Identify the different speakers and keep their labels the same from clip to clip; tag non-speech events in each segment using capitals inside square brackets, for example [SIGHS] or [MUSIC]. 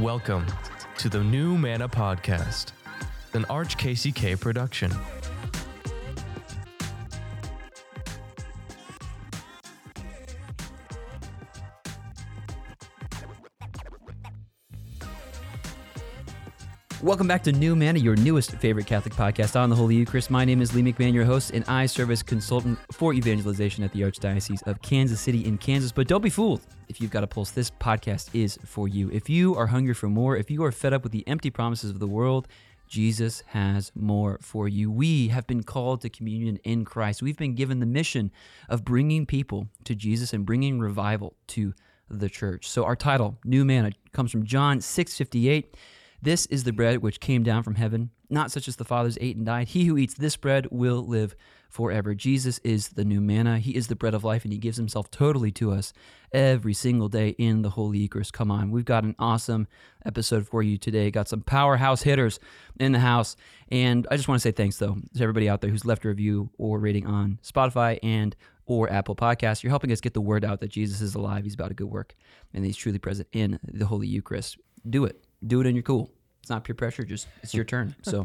Speaker 1: Welcome to the New Manna Podcast, an Arch KCK production.
Speaker 2: Welcome back to New Manna, your newest favorite Catholic podcast on the Holy Eucharist. My name is Lee McMahon, your host, and I serve as consultant for evangelization at the Archdiocese of Kansas City in Kansas. But don't be fooled if you've got a pulse. This podcast is for you. If you are hungry for more, if you are fed up with the empty promises of the world, Jesus has more for you. We have been called to communion in Christ. We've been given the mission of bringing people to Jesus and bringing revival to the church. So our title, New Manna, comes from John 6:58. This is the bread which came down from heaven, not such as the fathers ate and died. He who eats this bread will live forever. Jesus is the new manna. He is the bread of life, and he gives himself totally to us every single day in the Holy Eucharist. Come on, we've got an awesome episode for you today. Got some powerhouse hitters in the house. And I just want to say thanks, though, to everybody out there who's left a review or rating on Spotify and or Apple Podcasts. You're helping us get the word out that Jesus is alive. He's about a good work, and he's truly present in the Holy Eucharist. Do it. Do it and you're cool. It's not peer pressure, just it's your turn. [LAUGHS] So,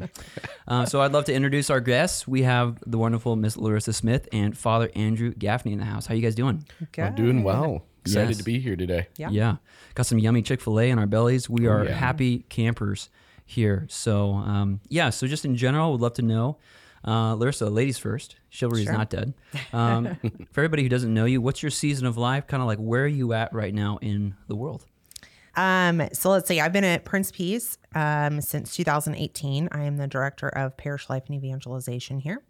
Speaker 2: uh, so I'd love to introduce our guests. We have the wonderful Miss Larissa Smith and Father Andrew Gaffney in the house. How you guys doing?
Speaker 3: I'm doing well. Excited
Speaker 2: Yes.
Speaker 3: to be here today.
Speaker 4: Yeah.
Speaker 2: Yeah, got some yummy Chick Fil A in our bellies. We are
Speaker 3: yeah.
Speaker 2: happy campers here. So, um, yeah. So, just in general, would love to know, uh, Larissa, ladies first. Chivalry is not dead. Um, [LAUGHS] for everybody who doesn't know you, what's your season of life? Kind of like where are you at right now in the world?
Speaker 4: Um, so let's see. I've been at Prince Peace um, since 2018. I am the director of parish life and evangelization here.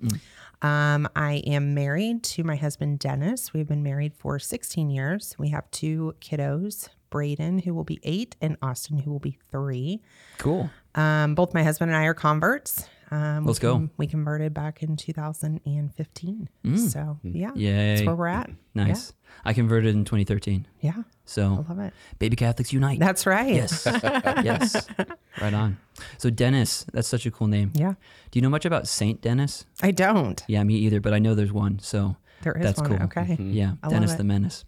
Speaker 4: Um, I am married to my husband Dennis. We've been married for 16 years. We have two kiddos, Braden, who will be eight, and Austin, who will be three.
Speaker 2: Cool.
Speaker 4: Um, both my husband and I are converts. Um,
Speaker 2: Let's
Speaker 4: we
Speaker 2: go.
Speaker 4: We converted back in 2015. So yeah,
Speaker 2: Yay.
Speaker 4: that's where we're at.
Speaker 2: Nice. I converted in 2013.
Speaker 4: Yeah, yeah,
Speaker 2: So,
Speaker 4: I love it.
Speaker 2: baby Catholics unite.
Speaker 4: That's right.
Speaker 2: yes. [LAUGHS] yes. Right on. So, Dennis, that's such a cool name.
Speaker 4: Yeah,
Speaker 2: Do you know much about Saint Dennis?
Speaker 4: I don't.
Speaker 2: Yeah, me either, but I know there's one. So,
Speaker 4: There is
Speaker 2: that's
Speaker 4: one.
Speaker 2: cool. Mm-hmm.
Speaker 4: Okay.
Speaker 2: Yeah,
Speaker 4: I
Speaker 2: Dennis the Menace.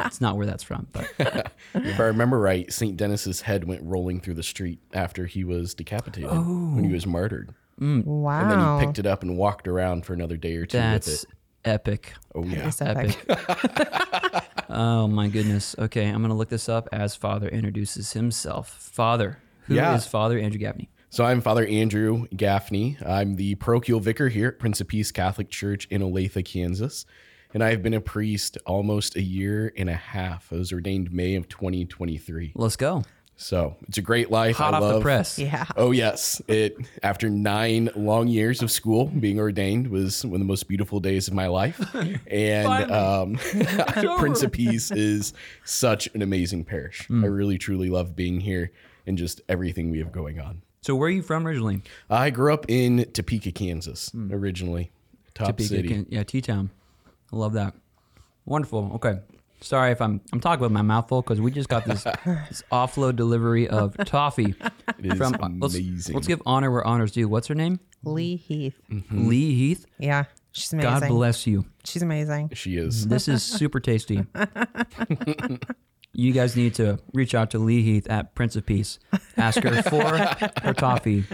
Speaker 2: it's not where that's from, but [LAUGHS]
Speaker 3: If I remember right, St. Dennis's head went rolling through the street after he was decapitated when he was martyred.
Speaker 4: Wow.
Speaker 3: And then he picked it up and walked around for another day or two
Speaker 2: that's
Speaker 3: with it.
Speaker 2: epic.
Speaker 3: Oh yeah.
Speaker 4: It's epic.
Speaker 2: Epic. [LAUGHS] [LAUGHS] oh my goodness. Okay, I'm gonna look this up as Father introduces himself. Father, who is
Speaker 3: Yeah.
Speaker 2: Father Andrew Gaffney?
Speaker 3: So I'm Father Andrew Gaffney. I'm the parochial vicar here at Prince of Peace Catholic Church in Olathe, Kansas. And I've been a priest almost a year and a half. I was ordained May of 2023.
Speaker 2: Let's go.
Speaker 3: So it's a great life.
Speaker 2: Hot
Speaker 3: I
Speaker 2: off the press.
Speaker 4: yeah.
Speaker 3: Oh yes, it after nine long years of school, being ordained was one of the most beautiful days of my life. [LAUGHS] And um, [LAUGHS] Prince of Peace is such an amazing parish.
Speaker 2: Hmm.
Speaker 3: I really truly love being here and just everything we have going on.
Speaker 2: So where are you from originally?
Speaker 3: I grew up in Topeka, Kansas, originally, top.
Speaker 2: Topeka,
Speaker 3: city.
Speaker 2: Kan- yeah, T Town. I love that. Wonderful. Okay. Sorry if I'm I'm talking with my mouth full because we just got this, [LAUGHS] this offload delivery of toffee
Speaker 3: It is
Speaker 2: from. Let's,
Speaker 3: amazing.
Speaker 2: let's give honor where honors due. What's her name?
Speaker 4: Lee Heath. Mm-hmm.
Speaker 2: Lee Heath.
Speaker 4: Yeah. She's amazing.
Speaker 2: God bless you.
Speaker 4: She's amazing.
Speaker 3: she is. [LAUGHS]
Speaker 2: This is super tasty. [LAUGHS] you guys need to reach out to Lee Heath at Prince of Peace. Ask her for her toffee.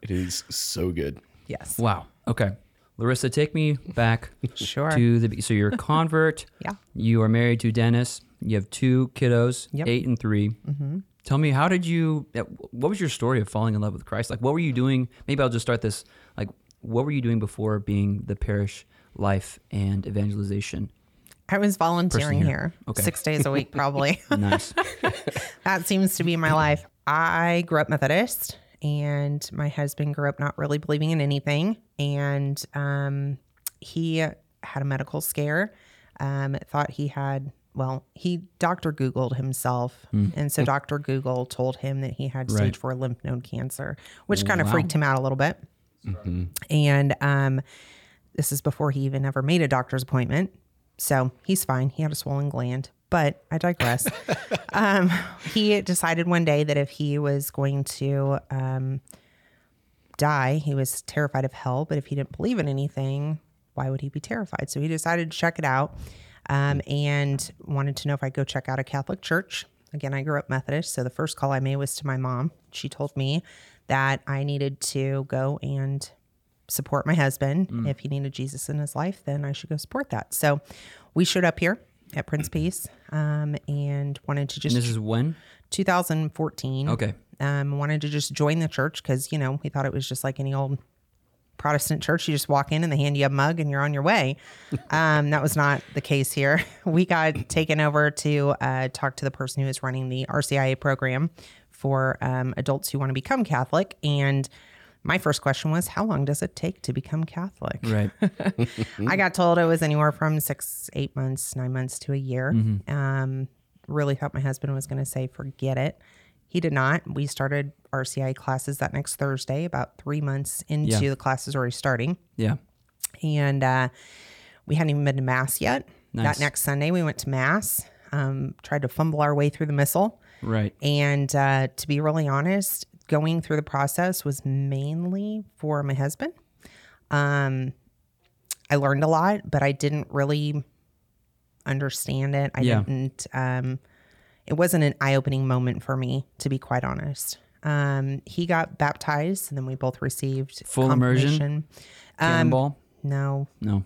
Speaker 3: It is so good.
Speaker 4: Yes.
Speaker 2: Wow. Okay. Larissa, take me back
Speaker 4: Sure.
Speaker 2: to the. So you're a [LAUGHS] convert.
Speaker 4: Yeah.
Speaker 2: You are married to Dennis. You have two kiddos,
Speaker 4: Yep.
Speaker 2: eight and 3 Mm-hmm. Tell me, how did you? uh, What was your story of falling in love with Christ? Like, what were you doing? Maybe I'll just start this. Like, what were you doing before being the parish life and evangelization?
Speaker 4: I was volunteering here,
Speaker 2: here. Okay.
Speaker 4: six days a week, probably. [LAUGHS]
Speaker 2: Nice. [LAUGHS]
Speaker 4: that seems to be my life. I grew up Methodist, and my husband grew up not really believing in anything. And um, he had a medical scare, um, thought he had. Well, he Dr. Googled himself. And so Dr. Google told him that he had stage
Speaker 2: Right.
Speaker 4: four lymph node cancer, which kind of
Speaker 2: Wow.
Speaker 4: freaked him out a little bit. And um, this is before he even ever made a doctor's appointment. So he's fine. He had a swollen gland, but I digress. [LAUGHS] um, he decided one day that if he was going to um, die, he was terrified of hell. But if he didn't believe in anything, why would he be terrified? So he decided to check it out um, and wanted to know if I'd go check out a Catholic church. again, I grew up Methodist. So the first call I made was to my mom. She told me that I needed to go and support my husband. If he needed Jesus in his life, then I should go support that. So we showed up here at Prince Peace um, and wanted to just
Speaker 2: And this is when?
Speaker 4: 2014.
Speaker 2: Okay.
Speaker 4: Um, wanted to just join the church because, you know, we thought it was just like any old Protestant church. You just walk in and they hand you a mug and you're on your way. [LAUGHS] Um, that was not the case here. [LAUGHS] We got taken over to uh, talk to the person who is running the RCIA program for um, adults who want to become Catholic. And my first question was, how long does it take to become Catholic?
Speaker 2: Right. [LAUGHS]
Speaker 4: I got told it was anywhere from six, eight months, nine months to a year. Um, really thought my husband was going to say, forget it. He did not. We started RCI classes that next Thursday, about three months into
Speaker 2: Yeah.
Speaker 4: the classes already starting.
Speaker 2: Yeah.
Speaker 4: And uh, we hadn't even been to Mass yet.
Speaker 2: Nice.
Speaker 4: That next Sunday, we went to Mass, um, tried to fumble our way through the Missal.
Speaker 2: Right.
Speaker 4: And uh, to be really honest, going through the process was mainly for my husband. Um, I learned a lot, but I didn't really understand it. I
Speaker 2: Yeah.
Speaker 4: didn't. Um, it wasn't an eye-opening moment for me, to be quite honest. Um, he got baptized, and then we both received
Speaker 2: Full immersion?
Speaker 4: Um, no,
Speaker 2: No.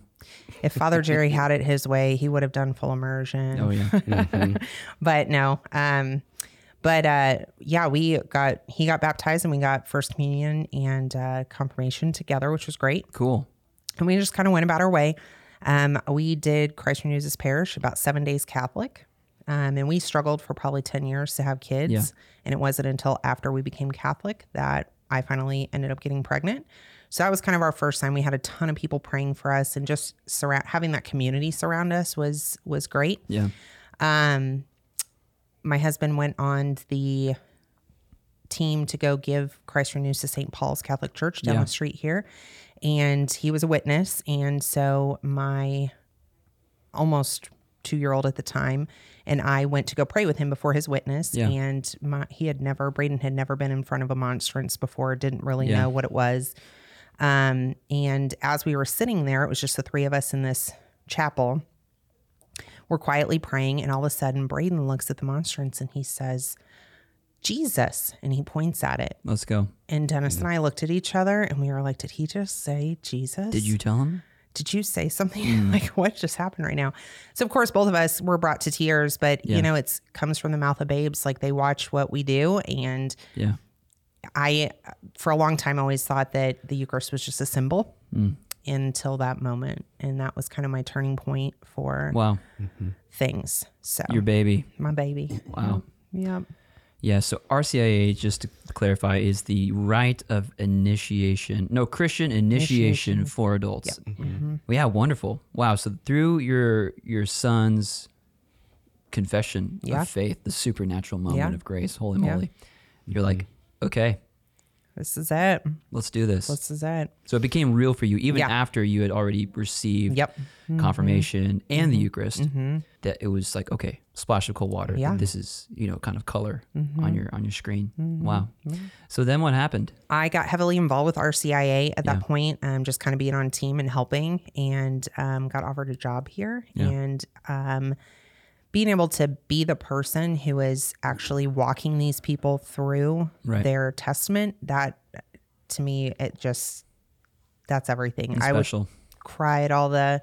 Speaker 4: if Father Jerry had it his way, he would have done full immersion
Speaker 2: Oh yeah. [LAUGHS]
Speaker 4: but no um but uh yeah we got he got baptized and we got first communion and uh confirmation together which was great.
Speaker 2: Cool.
Speaker 4: and we just kind of went about our way. Um we did christ renews his parish about seven days catholic. Um, and we struggled for probably 10 years to have kids.
Speaker 2: Yeah.
Speaker 4: and it wasn't until after we became catholic that i finally ended up getting pregnant. So that was kind of our first time. We had a ton of people praying for us and just surround having that community surround us was was great.
Speaker 2: Yeah.
Speaker 4: um, my husband went on the team to go give Christ Renews to St. Paul's Catholic Church down
Speaker 2: Yeah.
Speaker 4: the street here. And he was a witness. And so my almost two year old at the time and I went to go pray with him before his witness.
Speaker 2: Yeah.
Speaker 4: And my, he had never, Braden had never been in front of a monstrance before, didn't really
Speaker 2: Yeah.
Speaker 4: know what it was. Um, and as we were sitting there, it was just the three of us in this chapel we're quietly praying, and all of a sudden, Braden looks at the monstrance and he says, Jesus. And he points at it.
Speaker 2: Let's go.
Speaker 4: And Dennis and I looked at each other and we were like, Did he just say Jesus?
Speaker 2: Did you tell him?
Speaker 4: Did you say something? [LAUGHS] like, what just happened right now? So, of course, both of us were brought to tears, but
Speaker 2: Yeah.
Speaker 4: you know, it's comes from the mouth of babes. Like, they watch what we do. And
Speaker 2: Yeah.
Speaker 4: I, for a long time, always thought that the Eucharist was just a symbol
Speaker 2: Hmm.
Speaker 4: Until that moment. And that was kind of my turning point for
Speaker 2: Wow. Mm-hmm.
Speaker 4: things. So,
Speaker 2: Your baby.
Speaker 4: my baby.
Speaker 2: Wow.
Speaker 4: Yeah.
Speaker 2: Yeah, so RCIA, just to clarify, is the rite of initiation. No, Christian initiation,
Speaker 4: Initiation.
Speaker 2: for adults.
Speaker 4: Mm-hmm.
Speaker 2: Well, yeah, wonderful. Wow. So through your your son's confession
Speaker 4: Yeah.
Speaker 2: of faith, the supernatural moment
Speaker 4: Yeah.
Speaker 2: of grace, holy
Speaker 4: Yeah.
Speaker 2: moly, you're like, mm-hmm. okay,
Speaker 4: This is it.
Speaker 2: let's do this.
Speaker 4: This is it.
Speaker 2: so it became real for you, even
Speaker 4: Yeah.
Speaker 2: after you had already received
Speaker 4: Yep. Mm-hmm.
Speaker 2: confirmation and the Eucharist. That it was like, okay, splash of cold water.
Speaker 4: Yeah. Mm-hmm.
Speaker 2: This is you know kind of color on your on your screen. Wow. So then what happened?
Speaker 4: I got heavily involved with RCIA at that point, um, just kind of being on team and helping, and um, got offered a job here. And um, being able to be the person who is actually walking these people through
Speaker 2: Right.
Speaker 4: their testament, that to me, it just that's everything. I would
Speaker 2: Special.
Speaker 4: cry at all the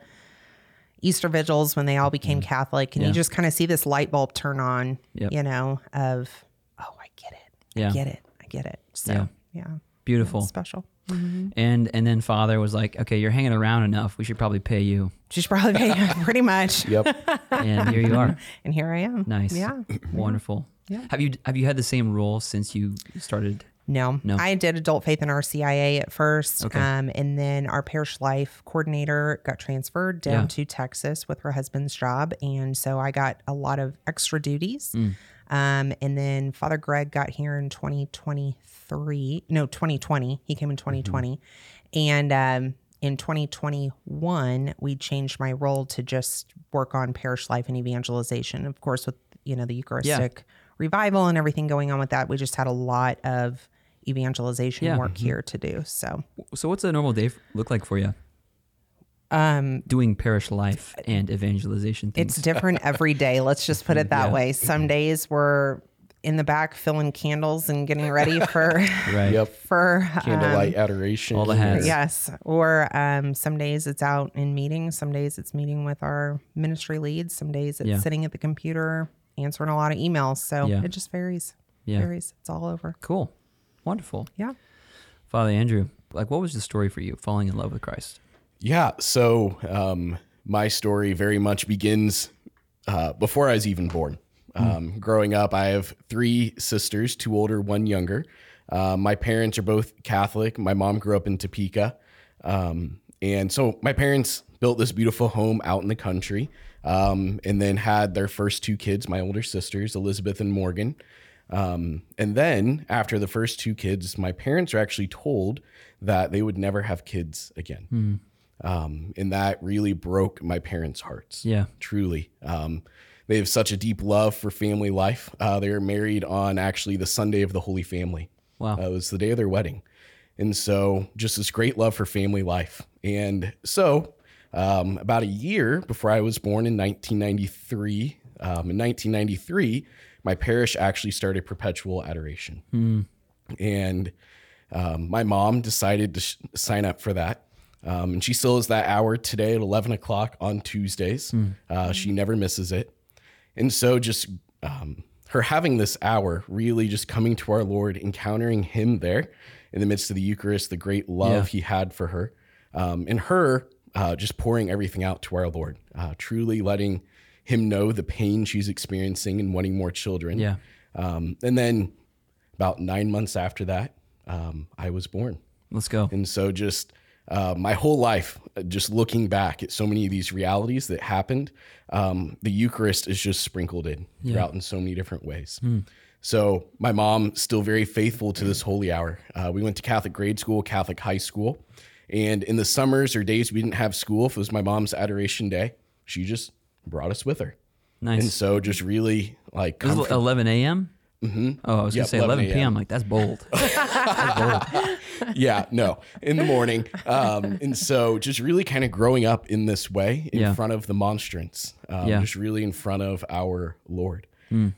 Speaker 4: Easter vigils when they all became mm. Catholic, and.
Speaker 2: Yeah.
Speaker 4: you just kind of see this light bulb turn on,
Speaker 2: Yep.
Speaker 4: you know, of, oh, I get it.
Speaker 2: Yeah.
Speaker 4: I get it. I get it. So,
Speaker 2: Yeah.
Speaker 4: yeah.
Speaker 2: Beautiful.
Speaker 4: Special. Mm-hmm.
Speaker 2: And and then father was like, okay, you're hanging around enough. We should probably pay you.
Speaker 4: She should probably pay you [LAUGHS] pretty much.
Speaker 3: Yep.
Speaker 2: And here you are.
Speaker 4: And here I am.
Speaker 2: Nice.
Speaker 4: Yeah.
Speaker 2: Wonderful.
Speaker 4: Yeah.
Speaker 2: Have you have you had the same role since you started?
Speaker 4: No,
Speaker 2: No.
Speaker 4: I did adult faith in RCIA at first.
Speaker 2: Okay.
Speaker 4: Um, and then our parish life coordinator got transferred down
Speaker 2: Yeah.
Speaker 4: to Texas with her husband's job. And so I got a lot of extra duties.
Speaker 2: Mm.
Speaker 4: Um, and then Father Greg got here in 2023. No, 2020. He came in 2020. And um, in 2021, we changed my role to just work on parish life and evangelization. Of course, with, you know, the Eucharistic revival and everything going on with that, we just had a lot of evangelization
Speaker 2: Yeah.
Speaker 4: work here to do. So
Speaker 2: So what's a normal day look like for you? doing parish life and evangelization things.
Speaker 4: It's different every day. Let's just put it that
Speaker 2: Yeah.
Speaker 4: way. Some days we're in the back filling candles and getting ready for [LAUGHS]
Speaker 2: right.
Speaker 3: Yep.
Speaker 4: for um,
Speaker 3: Candlelight adoration.
Speaker 2: all the hats.
Speaker 4: yes. Or um, some days it's out in meetings. Some days it's meeting with our ministry leads. Some days it's
Speaker 2: Yeah.
Speaker 4: sitting at the computer answering a lot of emails. So
Speaker 2: Yeah.
Speaker 4: it just varies.
Speaker 2: Yeah.
Speaker 4: Varies. It's all over.
Speaker 2: Cool. Wonderful.
Speaker 4: Yeah.
Speaker 2: Father Andrew, like what was the story for you falling in love with Christ?
Speaker 3: Yeah. So um, my story very much begins uh, before I was even born. Um, growing up, I have three sisters, two older, one younger. Uh, my parents are both Catholic. My mom grew up in Topeka. Um, and so my parents built this beautiful home out in the country um, and then had their first two kids, my older sisters, Elizabeth and Morgan. Um, and then after the first two kids, my parents are actually told that they would never have kids again. Um, and that really broke my parents' hearts.
Speaker 2: Yeah.
Speaker 3: Truly. Um, they have such a deep love for family life. Uh, they were married on actually the Sunday of the Holy Family.
Speaker 2: Wow.
Speaker 3: Uh, it was the day of their wedding. And so just this great love for family life. And so um, about a year before I was born in 1993, um, in 1993, my parish actually started perpetual adoration. And um, my mom decided to sh- sign up for that. Um, and she still is that hour today at 11 o'clock on Tuesdays. Uh, she never misses it. And so just um, her having this hour, really just coming to our Lord, encountering him there in the midst of the Eucharist, the great love
Speaker 2: Yeah.
Speaker 3: he had for her, um, and her uh, just pouring everything out to our Lord, uh, truly letting him know the pain she's experiencing and wanting more children.
Speaker 2: Yeah.
Speaker 3: Um, and then about nine months after that, um, I was born.
Speaker 2: Let's go.
Speaker 3: And so just uh, my whole life, uh, just looking back at so many of these realities that happened, um, the Eucharist is just sprinkled in throughout in so many different ways. So my mom still very faithful to this holy hour. Uh, we went to Catholic grade school, Catholic high school, and in the summers or days we didn't have school, if it was my mom's adoration day, she just brought us with her.
Speaker 2: Nice.
Speaker 3: And so just really like
Speaker 2: It was 11 a.m. Mm-hmm. Oh, I was gonna say
Speaker 3: 11
Speaker 2: 11 p.m. Like that's bold. [LAUGHS] that's bold.
Speaker 3: yeah, no, in the morning. Um, and so just really kind of growing up in this way in
Speaker 2: Yeah.
Speaker 3: front of the monstrance, um,
Speaker 2: Yeah.
Speaker 3: just really in front of our Lord.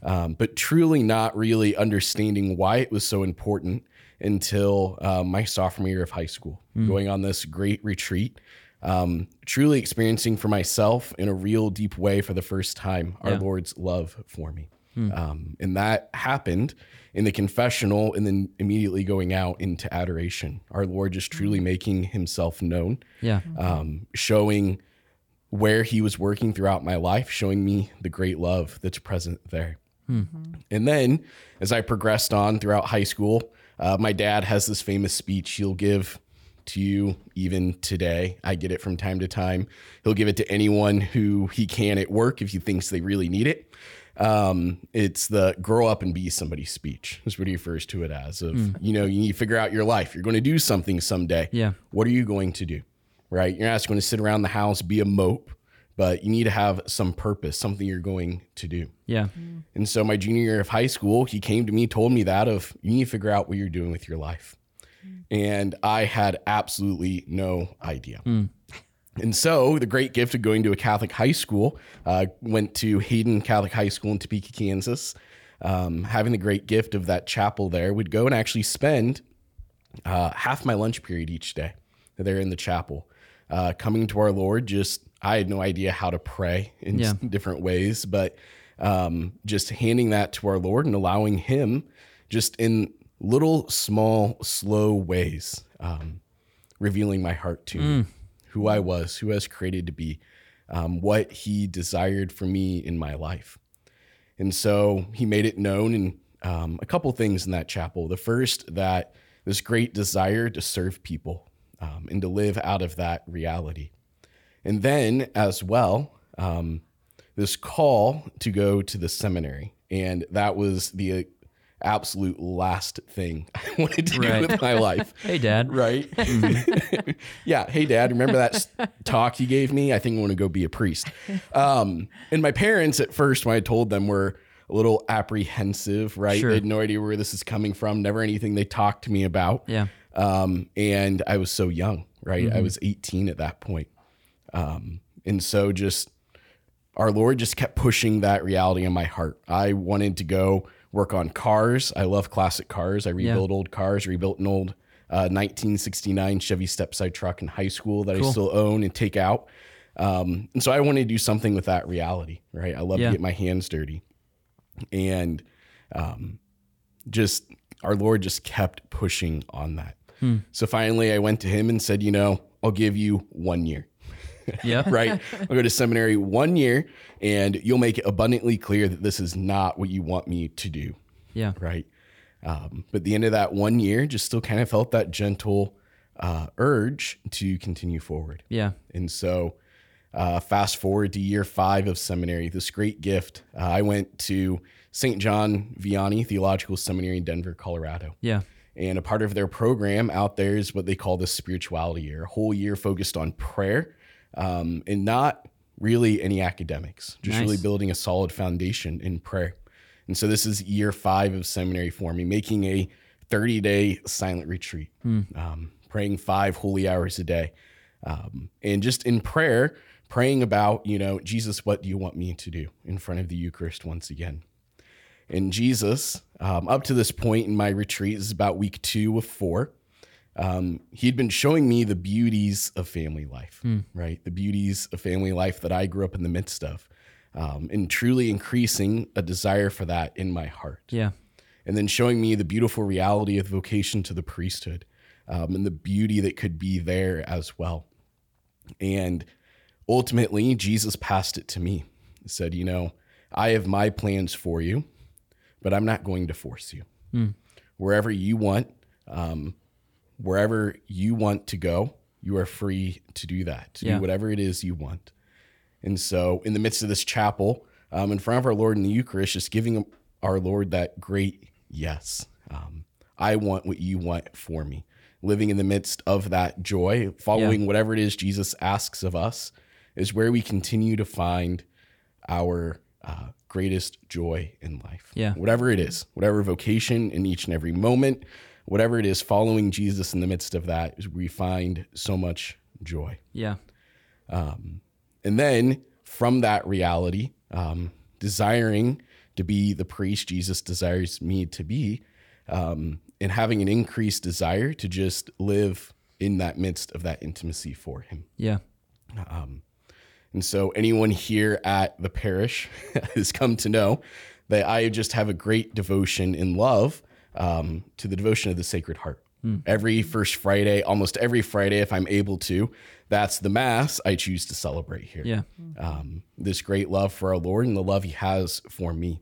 Speaker 3: Um, but truly not really understanding why it was so important until uh, my sophomore year of high school, going on this great retreat. Um, truly experiencing for myself in a real deep way for the first time our
Speaker 2: Yeah.
Speaker 3: Lord's love for me. Um, and that happened in the confessional and then immediately going out into adoration. Our Lord just truly making himself known,
Speaker 2: Yeah.
Speaker 3: um, showing where he was working throughout my life, showing me the great love that's present there. And then as I progressed on throughout high school, uh, my dad has this famous speech he'll give to you even today. I get it from time to time. He'll give it to anyone who he can at work if he thinks they really need it. Um, it's the grow up and be somebody speech. That's what he refers to it as of, you know, you need to figure out your life. You're going to do something someday.
Speaker 2: Yeah.
Speaker 3: What are you going to do? Right? You're not just going to sit around the house, be a mope, but you need to have some purpose, something you're going to do.
Speaker 2: Yeah.
Speaker 3: And so my junior year of high school, he came to me, told me that of you need to figure out what you're doing with your life. And I had absolutely no idea. And so the great gift of going to a Catholic high school, uh, went to Hayden Catholic High School in Topeka, Kansas. Um, having the great gift of that chapel there, would go and actually spend uh, half my lunch period each day there in the chapel, uh, coming to our Lord. Just I had no idea how to pray in
Speaker 2: Yeah. [LAUGHS]
Speaker 3: different ways, but um, just handing that to our Lord and allowing Him, just in little, small, slow ways, um, revealing my heart to me, who I was, who I was created to be, um, what He desired for me in my life. And so he made it known in um, a couple things in that chapel. The first, that this great desire to serve people um, and to live out of that reality. And then, as well, um, this call to go to the seminary. And that was the absolute last thing [LAUGHS] I wanted to
Speaker 2: Right.
Speaker 3: do with my life. [LAUGHS]
Speaker 2: Hey, Dad.
Speaker 3: Right? [LAUGHS] yeah. Hey, Dad, remember that talk you gave me? I think I want to go be a priest. Um, and my parents, at first, when I told them, were a little apprehensive, right?
Speaker 2: Sure.
Speaker 3: They had no idea where this is coming from, never anything they talked to me about.
Speaker 2: Yeah.
Speaker 3: Um, and I was so young, right?
Speaker 2: Mm-hmm.
Speaker 3: I was 18 at that point. Um, and so just our Lord just kept pushing that reality in my heart. I wanted to go work on cars. I love classic cars. I rebuild old cars, rebuilt an old uh, 1969 Chevy stepside truck in high school that I still own and take out. Um, and so I wanted to do something with that reality, right? I love
Speaker 2: Yeah.
Speaker 3: to get my hands dirty. And um, just our Lord just kept pushing on that. So finally, I went to him and said, You know, I'll give you one year [LAUGHS]
Speaker 2: Yeah.
Speaker 3: right? I'll go to seminary one year and you'll make it abundantly clear that this is not what you want me to do,
Speaker 2: Yeah.
Speaker 3: right? Um, but at the end of that one year, just still kind of felt that gentle uh, urge to continue forward.
Speaker 2: Yeah.
Speaker 3: And so, uh, fast forward to year five of seminary, this great gift. Uh, I went to St. John Vianney Theological Seminary in Denver, Colorado.
Speaker 2: Yeah.
Speaker 3: And a part of their program out there is what they call the spirituality year, a whole year focused on prayer um, and not really any academics, just
Speaker 2: Nice.
Speaker 3: really building a solid foundation in prayer. And so this is year five of seminary for me, making a 30 day silent retreat, um, praying five holy hours a day. Um, and just in prayer, praying about, you know, Jesus, what do you want me to do in front of the Eucharist once again? And Jesus, um, up to this point in my retreat, this is about week two of four. Um, he'd been showing me the beauties of family life, right? The beauties of family life that I grew up in the midst of, um, and truly increasing a desire for that in my heart.
Speaker 2: Yeah.
Speaker 3: And then showing me the beautiful reality of vocation to the priesthood um, and the beauty that could be there as well. And ultimately, Jesus passed it to me. He said, You know, I have my plans for you, but I'm not going to force you. Wherever you want, um, wherever you want to go, you are free to do that, to
Speaker 2: Yeah.
Speaker 3: do whatever it is you want. And so, in the midst of this chapel, um, in front of our Lord in the Eucharist, just giving our Lord that great yes. Um, I want what you want for me. Living in the midst of that joy, following whatever it is Jesus asks of us, is where we continue to find our uh, greatest joy in life.
Speaker 2: Yeah.
Speaker 3: Whatever it is, whatever vocation in each and every moment, whatever it is, following Jesus in the midst of that is we find so much joy.
Speaker 2: Yeah.
Speaker 3: And then from that reality, um, desiring to be the priest Jesus desires me to be, um, and having an increased desire to just live in that midst of that intimacy for Him.
Speaker 2: Yeah.
Speaker 3: And so, anyone here at the parish [LAUGHS] has come to know that I just have a great devotion and love um, to the devotion of the Sacred Heart. Every first Friday, almost every Friday, if I'm able to, that's the Mass I choose to celebrate here.
Speaker 2: Yeah.
Speaker 3: Um, this great love for our Lord and the love He has for me.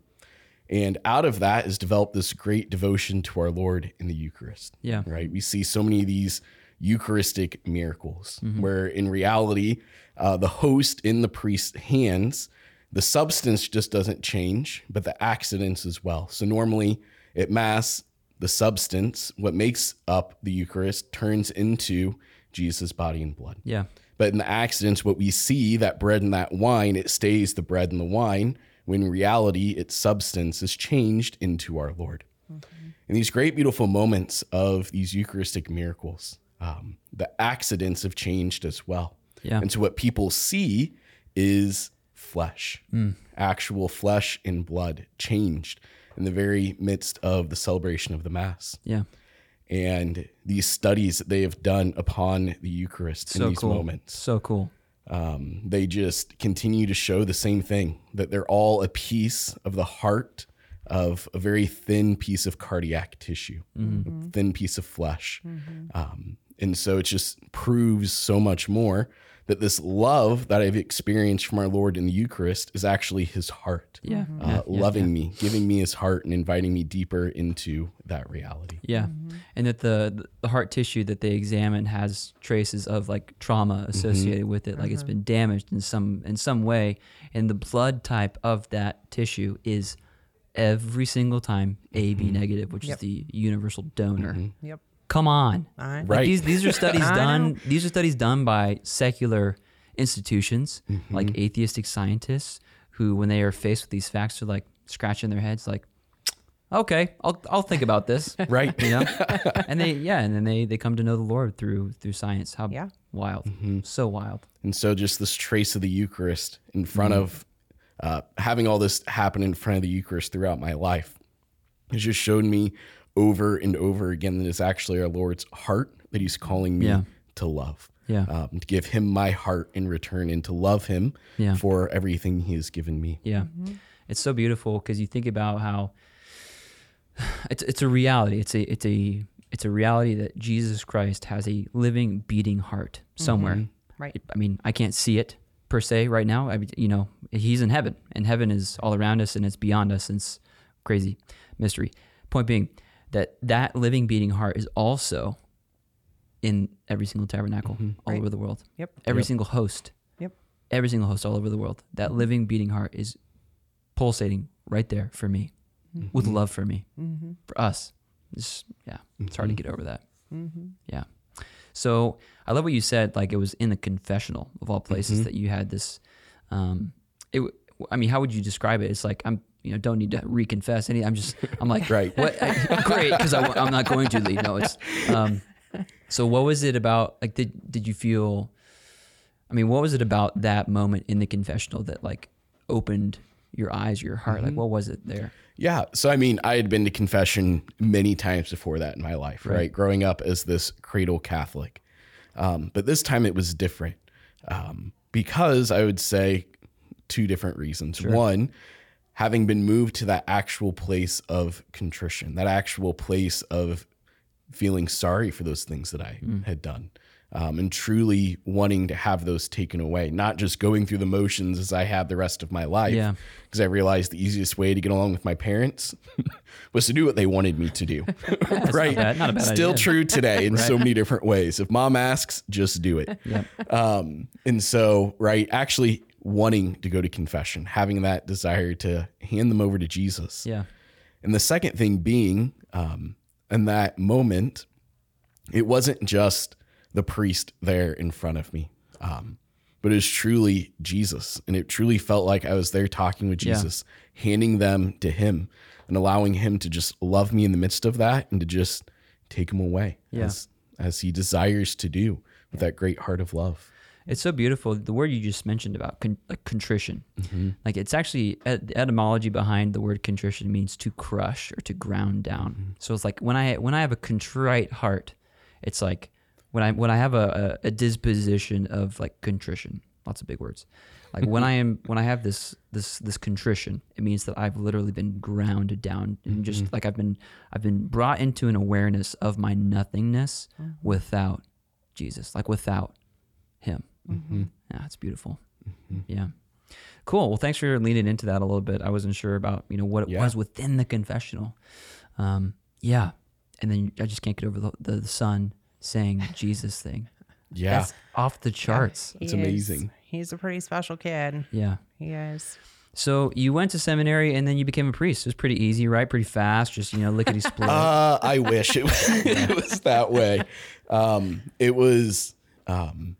Speaker 3: And out of that is developed this great devotion to our Lord in the Eucharist
Speaker 2: Yeah.
Speaker 3: right? We see so many of these Eucharistic miracles where in reality, uh, the host in the priest's hands, the substance just doesn't change, but the accidents as well. So normally at Mass, the substance, what makes up the Eucharist, turns into Jesus' body and blood.
Speaker 2: Yeah.
Speaker 3: But in the accidents, what we see, that bread and that wine, it stays the bread and the wine, when in reality, its substance is changed into our Lord. In these great, beautiful moments of these Eucharistic miracles, um, the accidents have changed as well.
Speaker 2: Yeah.
Speaker 3: And so what people see is flesh, actual flesh and blood changed in the very midst of the celebration of the Mass
Speaker 2: Yeah.
Speaker 3: and these studies that they have done upon the Eucharist
Speaker 2: So
Speaker 3: in these
Speaker 2: cool.
Speaker 3: moments,
Speaker 2: So cool.
Speaker 3: um, they just continue to show the same thing that they're all a piece of the heart of a very thin piece of cardiac tissue, a thin piece of flesh. Um, and so it just proves so much more that this love that I've experienced from our Lord in the Eucharist is actually his heart.
Speaker 2: Yeah. Mm-hmm.
Speaker 3: Uh,
Speaker 2: Yeah. Yeah.
Speaker 3: loving me, giving me his heart, and inviting me deeper into that reality.
Speaker 2: Yeah, mm-hmm. and that the the heart tissue that they examine has traces of like trauma mm-hmm. associated with it, like it's uh-huh. been damaged in some in some way, and the blood type of that tissue is every single time AB negative, which
Speaker 4: Yep.
Speaker 2: is the universal donor.
Speaker 4: Yep.
Speaker 2: Come on,
Speaker 4: I-
Speaker 2: Like,
Speaker 3: Right.
Speaker 2: these these are [LAUGHS] studies done. These are studies done by secular institutions
Speaker 3: Mm-hmm.
Speaker 2: like atheistic scientists who, when they are faced with these facts, are like scratching their heads, like, okay, I'll I'll think about this. [LAUGHS]
Speaker 3: Right.
Speaker 2: You know, [LAUGHS] and they yeah, and then they they come to know the Lord through through science. How
Speaker 4: Yeah.
Speaker 2: wild,
Speaker 3: Mm-hmm.
Speaker 2: so wild.
Speaker 3: And so, just this trace of the Eucharist in front of uh, having all this happen in front of the Eucharist throughout my life has just shown me over and over again that it's actually our Lord's heart that He's calling me
Speaker 2: Yeah.
Speaker 3: to love.
Speaker 2: Yeah.
Speaker 3: Um, to give Him my heart in return and to love Him
Speaker 2: Yeah.
Speaker 3: for everything He has given me.
Speaker 2: Yeah, it's so beautiful because you think about how [SIGHS] it's it's a reality. It's a it's a it's a reality that Jesus Christ has a living, beating heart somewhere.
Speaker 4: Right.
Speaker 2: I mean, I can't see it per se right now. I you know, he's in heaven, and heaven is all around us, and it's beyond us. And it's crazy mystery. Point being that that living, beating heart is also in every single tabernacle mm-hmm. all
Speaker 4: Right.
Speaker 2: over the world.
Speaker 4: Yep.
Speaker 2: Every single host
Speaker 4: Yep.
Speaker 2: every single host all over the world. That mm-hmm. living, beating heart is pulsating right there for me, mm-hmm. with love for me, for us. It's, yeah, it's hard to get over that. Yeah. So I love what you said. Like it was in the confessional of all places that you had this. Um, it. I mean, how would you describe it? It's like I'm. You know, don't need to reconfess any. I'm just. I'm like,
Speaker 3: Right.
Speaker 2: What? [LAUGHS] Great, because I'm not going to. Lee. No, it's. Um, so what was it about? Like, did did you feel? I mean, what was it about that moment in the confessional that like opened your eyes, your heart? Like, what was it there?
Speaker 3: Yeah. So, I mean, I had been to confession many times before that in my life, right?
Speaker 2: Right.
Speaker 3: Growing up as this cradle Catholic. Um, but this time it was different um, because I would say two different reasons. One, having been moved to that actual place of contrition, that actual place of feeling sorry for those things that I
Speaker 2: Mm.
Speaker 3: had done. Um, and truly wanting to have those taken away, not just going through the motions as I had the rest of my life.
Speaker 2: Yeah.
Speaker 3: Because I realized the easiest way to get along with my parents [LAUGHS] was to do what they wanted me to do. [LAUGHS]
Speaker 2: not [LAUGHS]
Speaker 3: right.
Speaker 2: bad- not bad
Speaker 3: Still
Speaker 2: idea.
Speaker 3: true today in so many different ways. If mom asks, just do it. Um, and so, right, actually wanting to go to confession, having that desire to hand them over to Jesus.
Speaker 2: Yeah.
Speaker 3: And the second thing being, um, in that moment, it wasn't just the priest there in front of me, um, but it was truly Jesus. And it truly felt like I was there talking with
Speaker 2: Yeah.
Speaker 3: Jesus, handing them to him and allowing him to just love me in the midst of that and to just take him away
Speaker 2: Yeah.
Speaker 3: as, as he desires to do with that great heart of love.
Speaker 2: It's so beautiful. The word you just mentioned about con- like contrition, mm-hmm. like it's actually et- the etymology behind the word contrition means to crush or to ground down. Mm-hmm. So it's like when I when I have a contrite heart, it's like when I when I have a, a, a disposition of like contrition. Lots of big words. Like when [LAUGHS] I am when I have this this this contrition, it means that I've literally been grounded down and just mm-hmm. like I've been I've been brought into an awareness of my nothingness oh. without Jesus, like without him. Yeah, it's beautiful. Yeah. Cool. Well, thanks for leaning into that a little bit. I wasn't sure about, you know, what it
Speaker 3: Yeah.
Speaker 2: was within the confessional. Um, yeah. And then I just can't get over the, the, the son saying [LAUGHS] Jesus thing.
Speaker 3: Yeah.
Speaker 2: That's off the charts.
Speaker 3: It's
Speaker 4: He is-
Speaker 3: amazing.
Speaker 4: he's a pretty special kid.
Speaker 2: Yeah.
Speaker 4: He is.
Speaker 2: So you went to seminary and then you became a priest. It was pretty easy, right? Pretty fast, just, you know, lickety [LAUGHS] split.
Speaker 3: Uh, I wish it, [LAUGHS] it was that way. Um, it was. Um,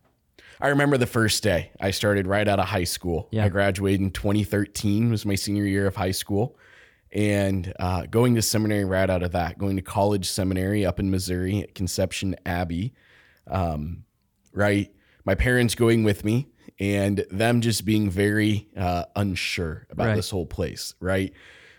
Speaker 3: I remember the first day I started right out of high school.
Speaker 2: Yeah.
Speaker 3: I graduated in 2013 was my senior year of high school, and uh, going to seminary right out of that, going to college seminary up in Missouri at Conception Abbey. Um, right, my parents going with me, and them just being very uh, unsure about
Speaker 2: Right.
Speaker 3: this whole place. Right.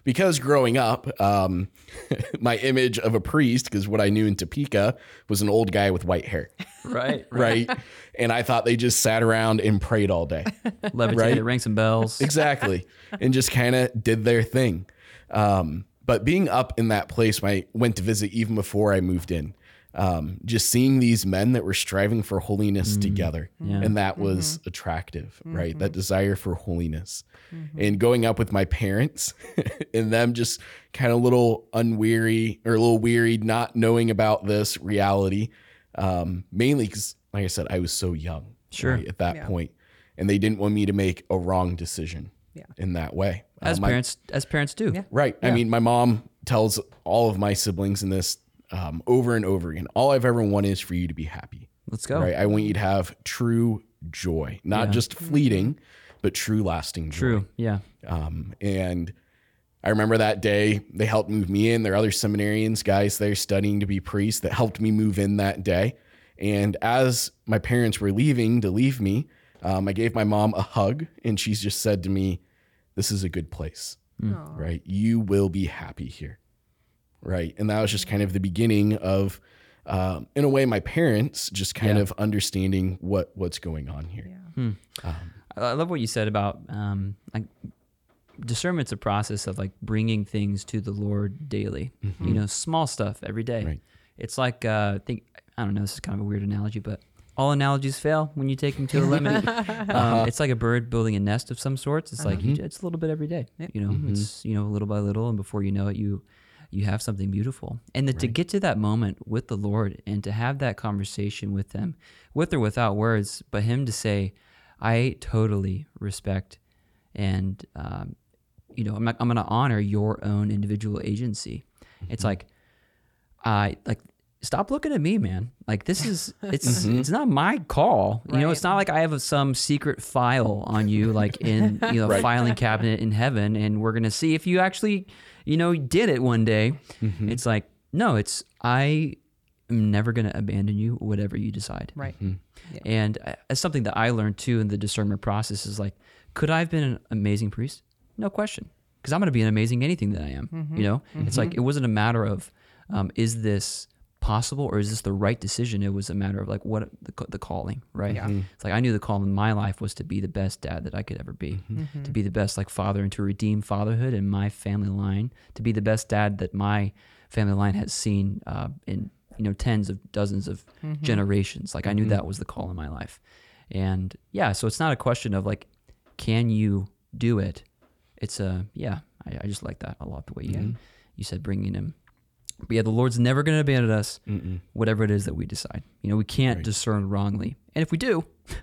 Speaker 3: Because growing up, um, [LAUGHS] my image of a priest, because what I knew in Topeka was an old guy with white hair,
Speaker 2: right. [LAUGHS]
Speaker 3: right? and I thought they just sat around and prayed all day. [LAUGHS]
Speaker 2: Levitated,
Speaker 3: Right.
Speaker 2: rang some bells.
Speaker 3: exactly. and just kind of did their thing. Um, but being up in that place, I went to visit even before I moved in. Um, just seeing these men that were striving for holiness mm. together.
Speaker 2: Yeah.
Speaker 3: And that mm-hmm. was attractive, right? That mm-hmm. desire for holiness. Mm-hmm. And going up with my parents [LAUGHS] and them just kind of little unweary or a little wearied, not knowing about this reality. Um, mainly because, like I said, I was so young
Speaker 2: Sure.
Speaker 3: right, at that
Speaker 4: Yeah.
Speaker 3: point. and they didn't want me to make a wrong decision
Speaker 4: Yeah.
Speaker 3: in that way.
Speaker 2: As uh,
Speaker 3: my-
Speaker 2: parents, as parents do.
Speaker 4: Yeah.
Speaker 3: Right. I mean, my mom tells all of my siblings in this um, over and over again. All I've ever wanted is for you to be happy.
Speaker 2: Let's go.
Speaker 3: Right. I want you to have true joy, not
Speaker 2: Yeah.
Speaker 3: just fleeting, but true lasting joy.
Speaker 2: True. Yeah.
Speaker 3: Um, and I remember that day they helped move me in. There are other seminarians, guys there studying to be priests that helped me move in that day. And as my parents were leaving to leave me, um, I gave my mom a hug, and she's just said to me, "This is a good place, right? You will be happy here." Right? And that was just kind of the beginning of, um, in a way, my parents just kind
Speaker 2: Yeah.
Speaker 3: of understanding what what's going on here.
Speaker 2: I I love what you said about um, like discernment's a process of like bringing things to the Lord daily. You know, small stuff every day.
Speaker 3: Mm-hmm. Right.
Speaker 2: It's like uh, I think I don't know. This is kind of a weird analogy, but all analogies fail when you take them to the limit. [LAUGHS] um, it's like a bird building a nest of some sorts. It's like you, it's a little bit every day. You know, it's you know little by little, and before you know it, you you have something beautiful. And that to get to that moment with the Lord and to have that conversation with Him, with or without words, but Him to say, "I totally respect and um, you know I'm not, I'm going to honor your own individual agency." It's like I like stop looking at me, man. Like this is [LAUGHS] it's it's not my call. You know, it's not like I have some secret file on you, like in you know [LAUGHS] filing cabinet in heaven, and we're gonna see if you actually you know did it one day. It's like no, it's I am never gonna abandon you, whatever you decide.
Speaker 4: Right.
Speaker 2: And uh, it's something that I learned too in the discernment process is like, could I have been an amazing priest? No question. Because I'm going to be an amazing anything that I am. You know, it's like, it wasn't a matter of, um, is this possible or is this the right decision? It was a matter of like, what the, the calling, right? yeah. Mm-hmm. It's like, I knew the call in my life was to be the best dad that I could ever be, mm-hmm. Mm-hmm. to be the best like father and to redeem fatherhood in my family line, to be the best dad that my family line has seen uh, in you know tens of dozens of generations. Like i knew that was the call in my life. And yeah so it's not a question of like can you do it? It's a yeah i, I just like that a lot the way you you said bringing him but yeah the lord's never going to abandon us whatever it is that we decide you know we can't discern wrongly and if we do [LAUGHS]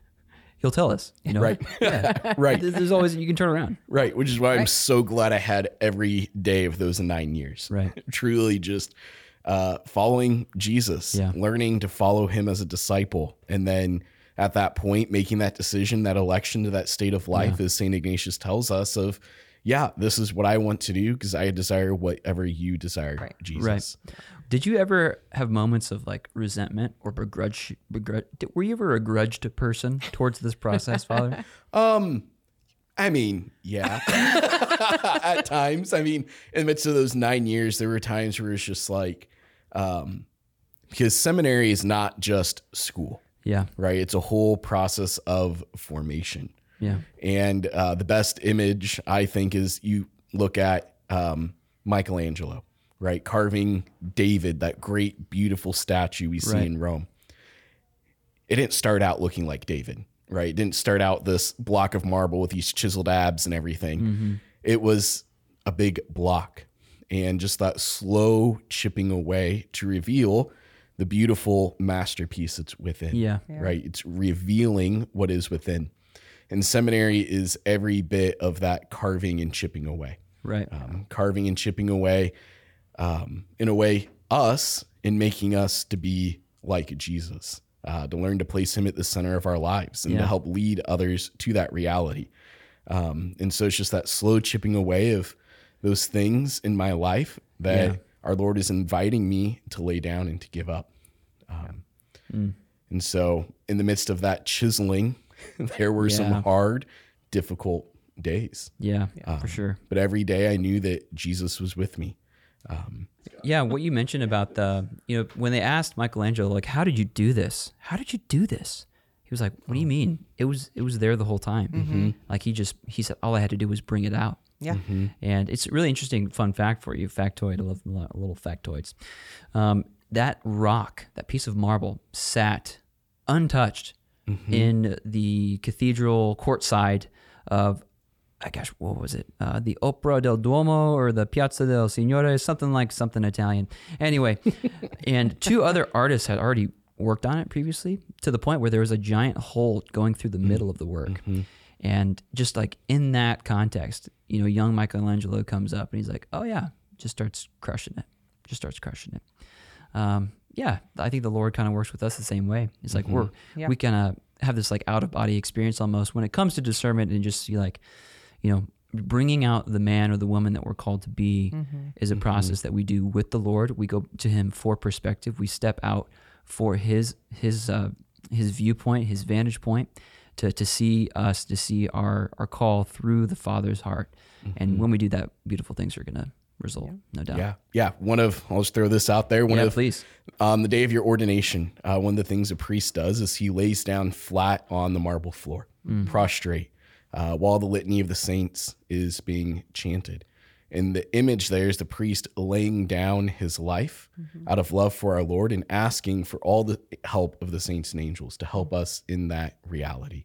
Speaker 2: he'll tell us you know
Speaker 3: Right. [LAUGHS]
Speaker 2: yeah [LAUGHS]
Speaker 3: Right.
Speaker 2: There's- there's always you can turn around
Speaker 3: Right. Which is why I'm so glad I had every day of those nine years.
Speaker 2: Right.
Speaker 3: Truly just uh, following Jesus,
Speaker 2: Yeah.
Speaker 3: learning to follow him as a disciple. And then at that point, making that decision, that election to that state of life, as St. Ignatius tells us, of, yeah, this is what I want to do because I desire whatever you desire, Jesus.
Speaker 2: Right. Did you ever have moments of like resentment or begrudge? begrudge were you ever a grudged person towards this process, Father? [LAUGHS] [LAUGHS]
Speaker 3: Um, I mean, yeah. [LAUGHS] At times, I mean, in the midst of those nine years, there were times where it's just like, um, because seminary is not just school,
Speaker 2: Yeah,
Speaker 3: right? It's a whole process of formation.
Speaker 2: Yeah,
Speaker 3: And uh, the best image, I think, is you look at um, Michelangelo, right? Carving David, that great, beautiful statue we see
Speaker 2: Right.
Speaker 3: in Rome. It didn't start out looking like David, right? It didn't start out this block of marble with these chiseled abs and everything. It was a big block and just that slow chipping away to reveal the beautiful masterpiece that's within
Speaker 2: yeah,
Speaker 3: right? It's revealing what is within. And seminary is every bit of that carving and chipping away,
Speaker 2: right.
Speaker 3: um, carving and chipping away, um, in a way, us in making us to be like Jesus, uh, to learn to place Him at the center of our lives and to help lead others to that reality. Um, and so it's just that slow chipping away of those things in my life that
Speaker 2: Yeah.
Speaker 3: our Lord is inviting me to lay down and to give up. Um, And so, in the midst of that chiseling, [LAUGHS] there were
Speaker 2: Yeah.
Speaker 3: some hard, difficult days.
Speaker 2: Yeah, for um, sure.
Speaker 3: But every day I knew that Jesus was with me.
Speaker 2: Um, yeah, what you mentioned about the, you know, when they asked Michelangelo, like, how did you do this? How did you do this? He was like, what do you oh. mean? It was, it was there the whole time. Mm-hmm. Mm-hmm. Like he just, he said, all I had to do was bring it out.
Speaker 4: Yeah. Mm-hmm.
Speaker 2: And it's a really interesting fun fact for you, factoid. I love little factoids. Um, that rock, that piece of marble, sat untouched in the cathedral courtside of, I gosh, what was it? Uh, the Opera del Duomo or the Piazza del Signore, something like something Italian. Anyway, [LAUGHS] and two other artists had already worked on it previously to the point where there was a giant hole going through the middle of the work. And just like in that context, you know, young Michelangelo comes up and he's like, oh, yeah, just starts crushing it. Just starts crushing it. Um, yeah, I think the Lord kind of works with us the same way. It's like we're, mm-hmm.
Speaker 4: Yeah.
Speaker 2: we kind of have this like out of body experience almost when it comes to discernment and just you like, you know, bringing out the man or the woman that we're called to be mm-hmm. is a mm-hmm. process that we do with the Lord. We go to Him for perspective. We step out for His His uh, His viewpoint, His vantage point, to to see us, to see our our call through the Father's heart. And when we do that, beautiful things are gonna result, no doubt.
Speaker 3: Yeah, yeah. One of I'll just throw this out there. One
Speaker 2: Yeah,
Speaker 3: of
Speaker 2: please.
Speaker 3: on the day of your ordination, uh, one of the things a priest does is he lays down flat on the marble floor, prostrate, uh, while the litany of the saints is being chanted. And the image there is the priest laying down his life out of love for our Lord and asking for all the help of the saints and angels to help us in that reality.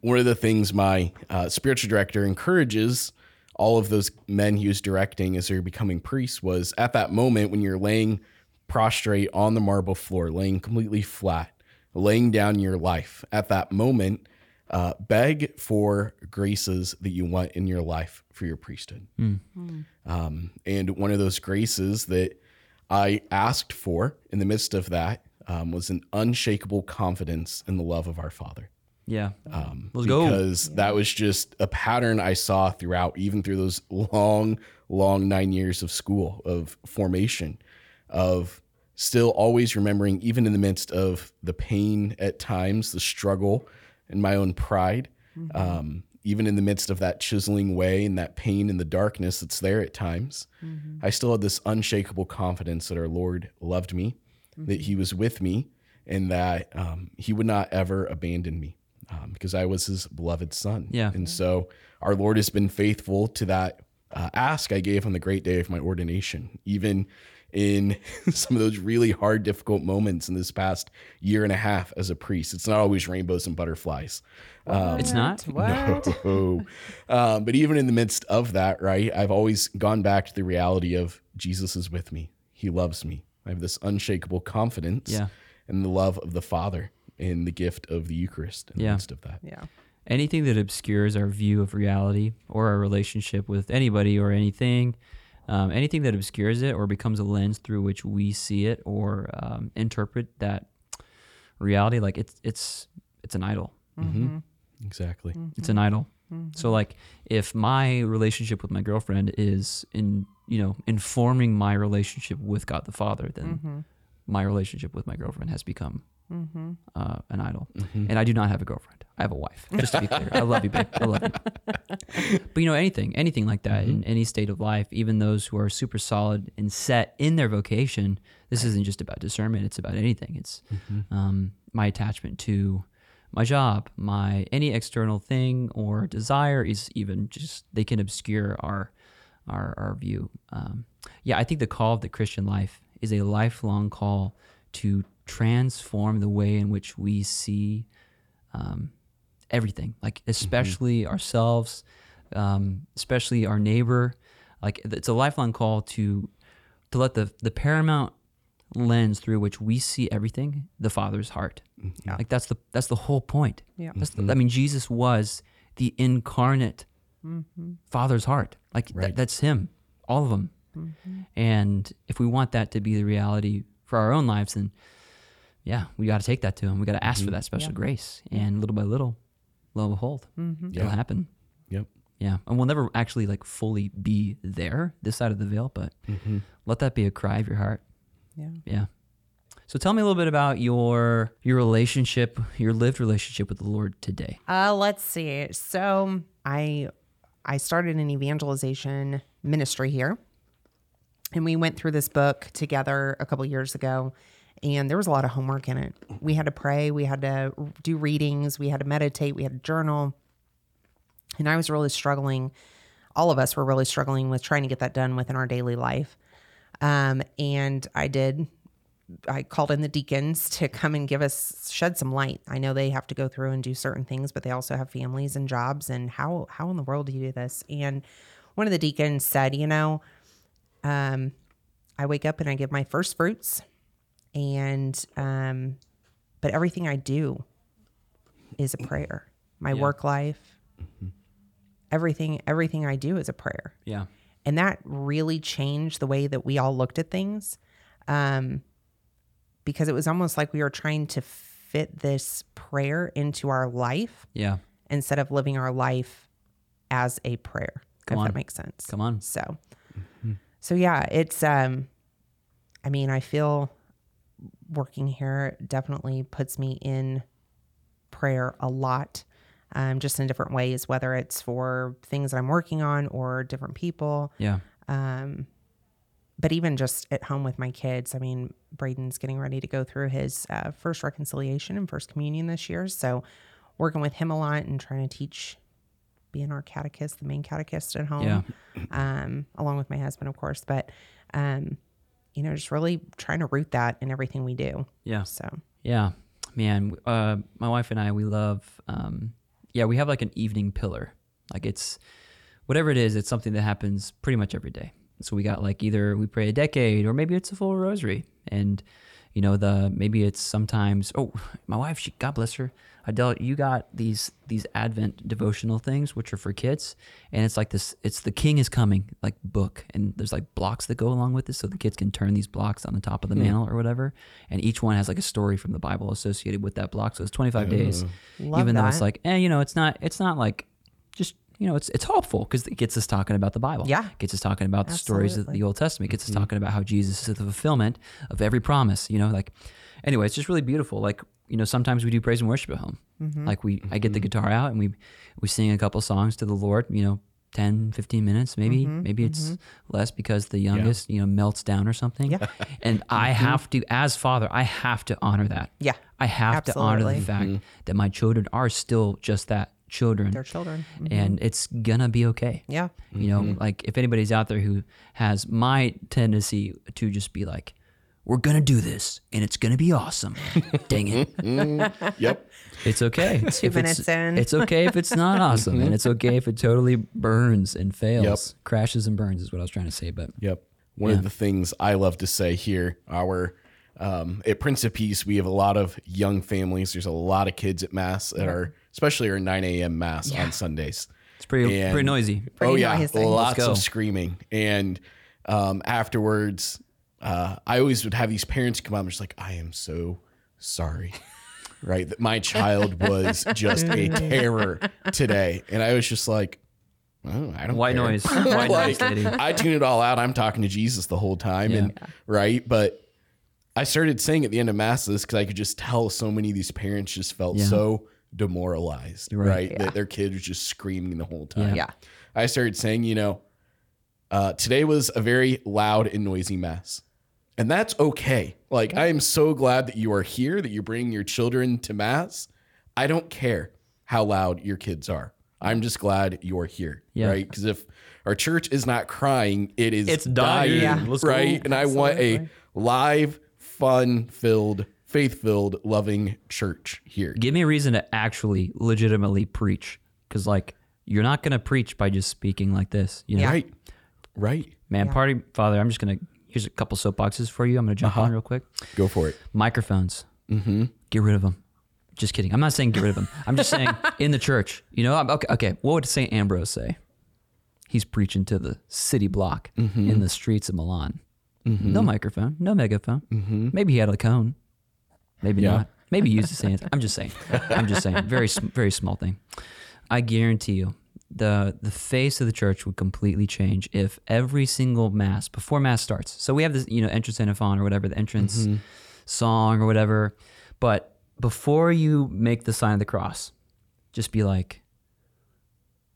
Speaker 3: One of the things my uh, spiritual director encourages all of those men he was directing as they're becoming priests was at that moment when you're laying prostrate on the marble floor, laying completely flat, laying down your life. At that moment, uh, beg for graces that you want in your life for your priesthood. Um, and one of those graces that I asked for in the midst of that um, was an unshakable confidence in the love of our Father
Speaker 2: Yeah.
Speaker 3: um,
Speaker 2: Let's go.
Speaker 3: because that was just a pattern I saw throughout, even through those long, long nine years of school of formation, of still always remembering, even in the midst of the pain at times, the struggle, and my own pride, um, even in the midst of that chiseling way and that pain and the darkness that's there at times, I still had this unshakable confidence that our Lord loved me, that He was with me, and that um, He would not ever abandon me um, because I was His beloved Son.
Speaker 2: Yeah.
Speaker 3: And so our Lord has been faithful to that uh, ask I gave on the great day of my ordination, even in [LAUGHS] some of those really hard, difficult moments in this past year and a half as a priest. It's not always rainbows and butterflies. Um,
Speaker 2: It's not?
Speaker 4: What?
Speaker 3: no. [LAUGHS] Um, but even in the midst of that, right, I've always gone back to the reality of Jesus is with me. He loves me. I have this unshakable confidence
Speaker 2: Yeah.
Speaker 3: in the love of the Father in the gift of the Eucharist in
Speaker 2: Yeah.
Speaker 3: the midst of that.
Speaker 4: Yeah.
Speaker 2: anything that obscures our view of reality or our relationship with anybody or anything, um, anything that obscures it or becomes a lens through which we see it or um, interpret that reality, like it's it's it's an idol. Mm-hmm. Mm-hmm.
Speaker 3: Exactly. Mm-hmm.
Speaker 2: It's an idol. So like if my relationship with my girlfriend is in you know informing my relationship with God the Father, then my relationship with my girlfriend has become uh, an idol. And I do not have a girlfriend. I have a wife. Just to be clear, I love you, babe. I love you. [LAUGHS] But you know anything, anything like that in any state of life, even those who are super solid and set in their vocation, this isn't just about discernment. It's about anything. It's um, my attachment to my job, my any external thing or desire is even just they can obscure our our our view. Um, yeah, I think the call of the Christian life is a lifelong call to transform the way in which we see um, everything, like mm-hmm. especially ourselves, um, especially our neighbor. Like it's a lifelong call to to let the the paramount lens through which we see everything, the Father's heart. Mm-hmm. Like that's the that's the whole point.
Speaker 4: Yeah.
Speaker 2: That's the, I mm-hmm. mean, Jesus was the incarnate Father's heart. Like that,
Speaker 3: Right.
Speaker 2: that's Him, all of them. And if we want that to be the reality for our own lives, then yeah, we got to take that to Him. We got to ask for mm-hmm. that special grace, and little by little, lo and behold, mm-hmm. it'll happen.
Speaker 3: Yep.
Speaker 2: Yeah, and we'll never actually like fully be there this side of the veil, but mm-hmm. let that be a cry of your heart.
Speaker 4: Yeah.
Speaker 2: Yeah. So tell me a little bit about your your relationship, your lived relationship with the Lord today.
Speaker 4: Uh, let's see. So I I started an evangelization ministry here, and we went through this book together a couple years ago. And there was a lot of homework in it. We had to pray, we had to do readings, we had to meditate, we had to journal. And I was really struggling. All of us were really struggling with trying to get that done within our daily life. Um, and I did I called in the deacons [LAUGHS] to come and give us shed some light. I know they have to go through and do certain things, but they also have families and jobs. And how how in the world do you do this? And one of the deacons said, you know, um, I wake up and I give my first fruits, and um, but everything I do is a prayer. My work life, everything everything I do is a prayer
Speaker 2: Yeah.
Speaker 4: and that really changed the way that we all looked at things um, because it was almost like we were trying to fit this prayer into our life
Speaker 2: Yeah.
Speaker 4: instead of living our life as a prayer
Speaker 2: Come
Speaker 4: if
Speaker 2: on.
Speaker 4: that makes sense.
Speaker 2: Come on.
Speaker 4: So, so yeah, it's, um, I mean, I feel working here definitely puts me in prayer a lot, um, just in different ways, whether it's for things that I'm working on or different people.
Speaker 2: Yeah.
Speaker 4: Um, but even just at home with my kids, I mean, Braden's getting ready to go through his uh, first reconciliation and first communion this year. So, working with him a lot and trying to teach, being our catechist, the main catechist at home,
Speaker 2: Yeah.
Speaker 4: um, along with my husband, of course. But, um, you know, just really trying to root that in everything we do.
Speaker 2: Yeah.
Speaker 4: So,
Speaker 2: Yeah, man. Uh, my wife and I, we love. Um, yeah, we have like an evening pillar. Like it's whatever it is. It's something that happens pretty much every day. So we got like either we pray a decade or maybe it's a full rosary, and you know the maybe it's sometimes. Oh, [SIGHS] my wife, she God bless her. Adele, you got these these Advent devotional things which are for kids, and it's like this. It's the King is coming like book, and there's like blocks that go along with this, so the kids can turn these blocks on the top of the mantle or whatever, and each one has like a story from the Bible associated with that block. So it's 25 days,
Speaker 4: Love
Speaker 2: even though it's
Speaker 4: that.
Speaker 2: like, eh, you know, it's not it's not like just you know, it's it's hopeful because it gets us talking about the Bible.
Speaker 4: Yeah.
Speaker 2: gets us talking about the stories of the Old Testament. Gets us mm-hmm. talking about how Jesus is the fulfillment of every promise. You know, like anyway, it's just really beautiful. Like you know, sometimes we do praise and worship at home. Mm-hmm. Like we, I get the mm-hmm. guitar out and we we sing a couple songs to the Lord. You know. 10 15 minutes maybe maybe it's less because the youngest you know melts down or something
Speaker 4: Yeah.
Speaker 2: and i have to as father i have to honor that
Speaker 4: Yeah,
Speaker 2: i have to honor the
Speaker 4: absolutely.
Speaker 2: fact that my children are still just that children
Speaker 4: they're children. Mhm.
Speaker 2: and it's gonna be okay.
Speaker 4: Yeah.
Speaker 2: You know, like if anybody's out there who has my tendency to just be like, we're gonna do this and it's gonna be awesome. [LAUGHS] Dang it.
Speaker 3: Yep.
Speaker 2: It's okay. [LAUGHS] Two
Speaker 4: minutes in.
Speaker 2: It's okay if it's not [LAUGHS] awesome. and it's okay if it totally burns and fails. Crashes and burns is what I was trying to say. But
Speaker 3: Yep. One of the things I love to say here, our um, at Prince of Peace, we have a lot of young families. There's a lot of kids at mass at our, especially our 9 a.m. mass on Sundays.
Speaker 2: it's pretty
Speaker 3: And-
Speaker 2: pretty noisy.
Speaker 4: Pretty
Speaker 3: oh yeah,
Speaker 4: noisy.
Speaker 3: lots of screaming. And um, afterwards, uh, I always would have these parents come out and just like, I am so sorry. [LAUGHS] Right, that my child was just a [LAUGHS] terror today, and I was just like, oh, I don't
Speaker 2: White
Speaker 3: care.
Speaker 2: noise. [LAUGHS] White noise, lady.
Speaker 3: I tune it all out. I'm talking to Jesus the whole time, and right. But I started saying at the end of masses because I could just tell so many of these parents just felt
Speaker 2: Yeah.
Speaker 3: so demoralized,
Speaker 2: Right.
Speaker 3: right? That their kid was just screaming the whole time.
Speaker 4: Yeah.
Speaker 3: I started saying, you know, uh, today was a very loud and noisy mass. And that's okay. Like, I am so glad that you are here, that you're bringing your children to mass. I don't care how loud your kids are. I'm just glad you're here.
Speaker 2: Yeah.
Speaker 3: Right. Because if our church is not crying, it is
Speaker 2: It's dying.
Speaker 3: dying,
Speaker 2: Yeah. Let's go.
Speaker 3: right? And I want a live, fun filled, faith filled, loving church here.
Speaker 2: Give me a reason to actually legitimately preach. Because like you're not gonna preach by just speaking like this. You know?
Speaker 3: Right. Right.
Speaker 2: Man, party father, I'm just gonna here's a couple soapboxes for you. I'm gonna jump uh-huh. on real quick.
Speaker 3: Go for it.
Speaker 2: Microphones, mm-hmm. get rid of them. Just kidding. I'm not saying get rid of them. I'm just saying [LAUGHS] in the church. You know, I'm, okay. Okay. What would Saint Ambrose say? He's preaching to the city block mm-hmm. in the streets of Milan. Mm-hmm. No microphone, no megaphone. Mm-hmm. Maybe he had a cone. Maybe
Speaker 3: Yeah.
Speaker 2: not. Maybe use the his. I'm just saying. I'm just saying. Very, very small thing. I guarantee you, the the face of the church would completely change if every single mass before mass starts. So we have this, you know, entrance antiphon or whatever, the entrance mm-hmm. song or whatever. But before you make the sign of the cross, just be like,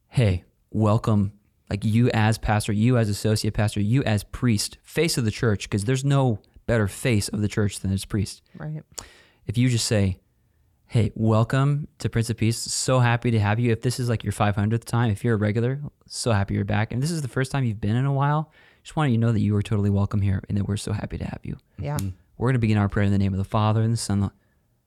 Speaker 2: "Hey, welcome." Like you as pastor, you as associate pastor, you as priest, face of the church, because there's no better face of the church than its priest
Speaker 4: Right.
Speaker 2: If you just say, "Hey, welcome to Prince of Peace. So happy to have you." If this is like your 500th time, if you're a regular, so happy you're back. And this is the first time you've been in a while, just want you to know that you are totally welcome here and that we're so happy to have you.
Speaker 4: Yeah.
Speaker 2: We're going to begin our prayer in the name of the Father and the Son.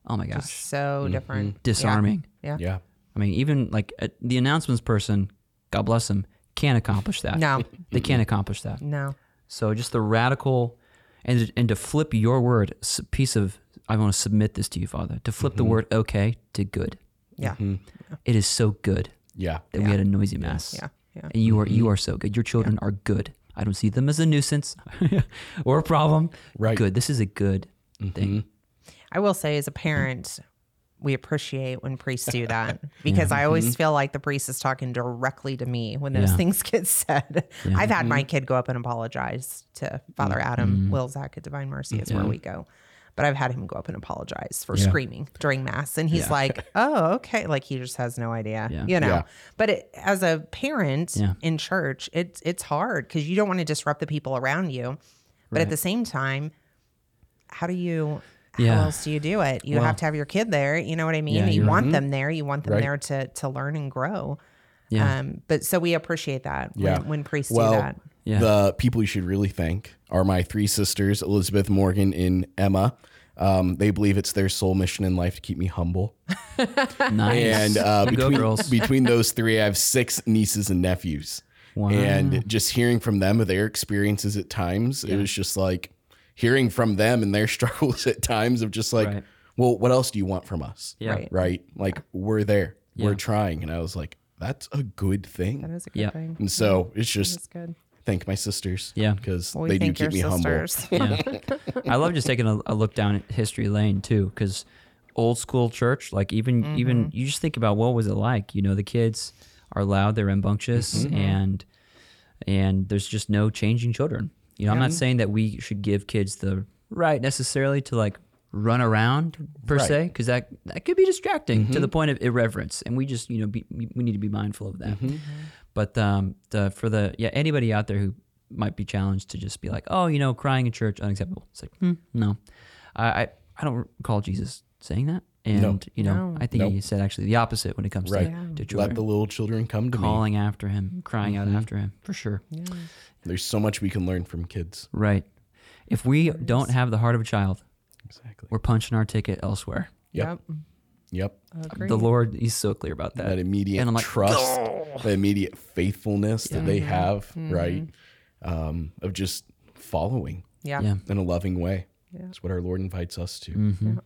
Speaker 2: Oh my gosh.
Speaker 4: So different.
Speaker 2: Disarming.
Speaker 4: Yeah.
Speaker 3: Yeah.
Speaker 2: I mean, even like uh, the announcements person, God bless them, can't accomplish that.
Speaker 4: No.
Speaker 2: They can't accomplish that.
Speaker 4: No.
Speaker 2: So just the radical, and and to flip your word, piece of I want to submit this to you, Father. To flip the mm-hmm. word okay to good. Mm-hmm.
Speaker 4: Yeah.
Speaker 2: It is so good
Speaker 3: Yeah.
Speaker 2: that we had a noisy mass.
Speaker 4: Yeah. Yeah.
Speaker 2: And you are you mm-hmm. are so good. Your children are good. I don't see them as a nuisance [LAUGHS] or a problem.
Speaker 3: Right.
Speaker 2: Good. This is a good thing.
Speaker 4: I will say, as a parent, we appreciate when priests do that [LAUGHS] because I
Speaker 2: Mm-hmm.
Speaker 4: always feel like the priest is talking directly to me when those
Speaker 2: Yeah.
Speaker 4: things get said. I've had
Speaker 2: Mm-hmm.
Speaker 4: my kid go up and apologize to Father mm. Adam mm. Will Zach at Divine Mercy is where we go. But I've had him go up and apologize for
Speaker 2: Yeah.
Speaker 4: screaming during mass, and he's like, [LAUGHS] "Oh, okay," like he just has no idea,
Speaker 2: Yeah.
Speaker 4: you know.
Speaker 3: Yeah.
Speaker 4: But it, as a parent
Speaker 2: Yeah.
Speaker 4: in church, it's it's hard because you don't want to disrupt the people around you, but at the same time, how do you? How else do you do it? You
Speaker 2: Well-
Speaker 4: have to have your kid there. You know what I mean?
Speaker 2: Yeah,
Speaker 4: you want them there. You want them
Speaker 3: Right.
Speaker 4: there to to learn and grow.
Speaker 2: Yeah.
Speaker 4: Um, but so we appreciate that
Speaker 3: Yeah.
Speaker 4: when, when priests
Speaker 3: well,
Speaker 4: do that.
Speaker 2: Yeah.
Speaker 3: the people you should really thank are my three sisters, Elizabeth, Morgan, and Emma. Um, they believe it's their sole mission in life to keep me humble. [LAUGHS]
Speaker 2: nice.
Speaker 3: And uh,
Speaker 2: Go
Speaker 3: between,
Speaker 2: girls.
Speaker 3: between those three, I have six nieces and nephews.
Speaker 2: Wow.
Speaker 3: And just hearing from them of their experiences at times, it was just like hearing from them and their [LAUGHS] struggles at times of just like,
Speaker 2: Right.
Speaker 3: well, what else do you want from us?
Speaker 2: Yeah.
Speaker 4: Right.
Speaker 3: Right? Like, we're there,
Speaker 2: Yeah.
Speaker 3: we're trying. And I was like, that's a good
Speaker 4: That
Speaker 3: thing.
Speaker 4: is a good
Speaker 2: Yeah.
Speaker 4: thing.
Speaker 3: And so it's
Speaker 4: That's
Speaker 3: just
Speaker 4: good.
Speaker 3: Thank my sisters.
Speaker 2: Yeah.
Speaker 3: Because
Speaker 4: Well, we
Speaker 3: they do
Speaker 4: thank
Speaker 3: keep me
Speaker 4: your
Speaker 3: humble.
Speaker 2: yeah. [LAUGHS] I love just taking a, a look down history lane too, because old school church, like even even mm-hmm. you just think about what was it like? You know, the kids are loud, they're rambunctious, mm-hmm. Mm-hmm. and and there's just no changing children. You know, I'm not saying that we should give kids the right necessarily to like run around per
Speaker 3: Right.
Speaker 2: se, because that that could be distracting to the point of irreverence, and we just you know be, we we need to be mindful of that. But um, the for the yeah anybody out there who might be challenged to just be like, oh, you know, crying in church unacceptable. It's like, hmm, no, I, I I don't recall Jesus saying that, and you know,
Speaker 4: No.
Speaker 2: I think he said actually the opposite when it comes
Speaker 3: Right.
Speaker 2: to, to
Speaker 3: Let the little children come to me.
Speaker 2: calling after him, crying out after him, for sure.
Speaker 3: There's so much we can learn from kids.
Speaker 2: Right. If we don't have the heart of a child,
Speaker 3: Exactly.
Speaker 2: we're punching our ticket elsewhere.
Speaker 3: Yep. Yep.
Speaker 4: Agreed.
Speaker 2: The Lord, He's so clear about that.
Speaker 3: That immediate
Speaker 2: And I'm like,
Speaker 3: trust, the immediate faithfulness that they have,
Speaker 4: Mm-hmm.
Speaker 3: right? Um, of just following
Speaker 4: yeah.
Speaker 2: yeah.
Speaker 3: in a loving way.
Speaker 4: Yeah.
Speaker 3: That's what our Lord invites us to.
Speaker 2: Mm-hmm.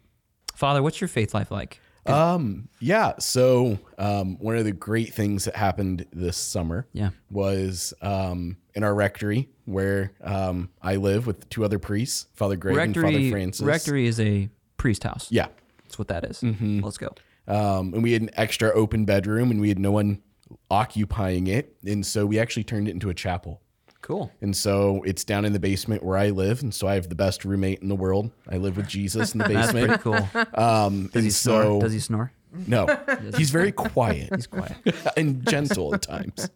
Speaker 2: Father, what's your faith life like?
Speaker 3: Um, yeah. So, um, one of the great things that happened this summer
Speaker 2: Yeah.
Speaker 3: was um, in our rectory where um, I live with two other priests, Father Greg and Father
Speaker 2: Rectory,
Speaker 3: Francis.
Speaker 2: rectory is a priest house.
Speaker 3: Yeah.
Speaker 2: That's what that is.
Speaker 3: Mm-hmm.
Speaker 2: Let's go.
Speaker 3: Um, and we had an extra open bedroom and we had no one occupying it. And so we actually turned it into a chapel.
Speaker 2: Cool.
Speaker 3: And so it's down in the basement where I live. And so I have the best roommate in the world. I live with Jesus in the [LAUGHS] basement.
Speaker 2: That's pretty cool.
Speaker 3: Um,
Speaker 2: Does he
Speaker 3: and
Speaker 2: snore?
Speaker 3: so,
Speaker 2: Does he snore?
Speaker 3: No, [LAUGHS] he's very quiet.
Speaker 2: He's quiet. [LAUGHS]
Speaker 3: and gentle at times.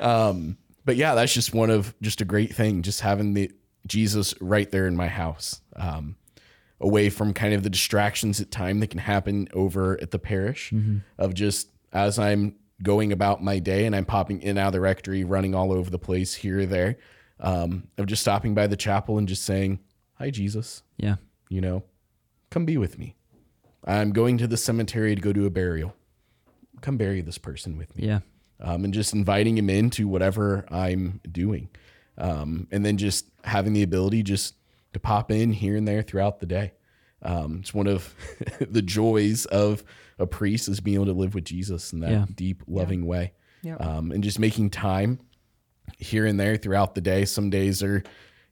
Speaker 3: um, but yeah, that's just one of just a great thing, just having the Jesus right there in my house, um, away from kind of the distractions at time that can happen over at the parish of just as I'm going about my day and I'm popping in and out of the rectory, running all over the place here or there, um, of just stopping by the chapel and just saying, "Hi, Jesus,"
Speaker 2: Yeah.
Speaker 3: you know, come be with me. I'm going to the cemetery to go to a burial. Come bury this person with me.
Speaker 2: Yeah.
Speaker 3: Um, and just inviting him into whatever I'm doing. Um, and then just having the ability just to pop in here and there throughout the day. Um, it's one of [LAUGHS] the joys of a priest is being able to live with Jesus in that
Speaker 2: Yeah.
Speaker 3: deep, loving way.
Speaker 4: Yeah.
Speaker 3: Um, and just making time here and there throughout the day. Some days are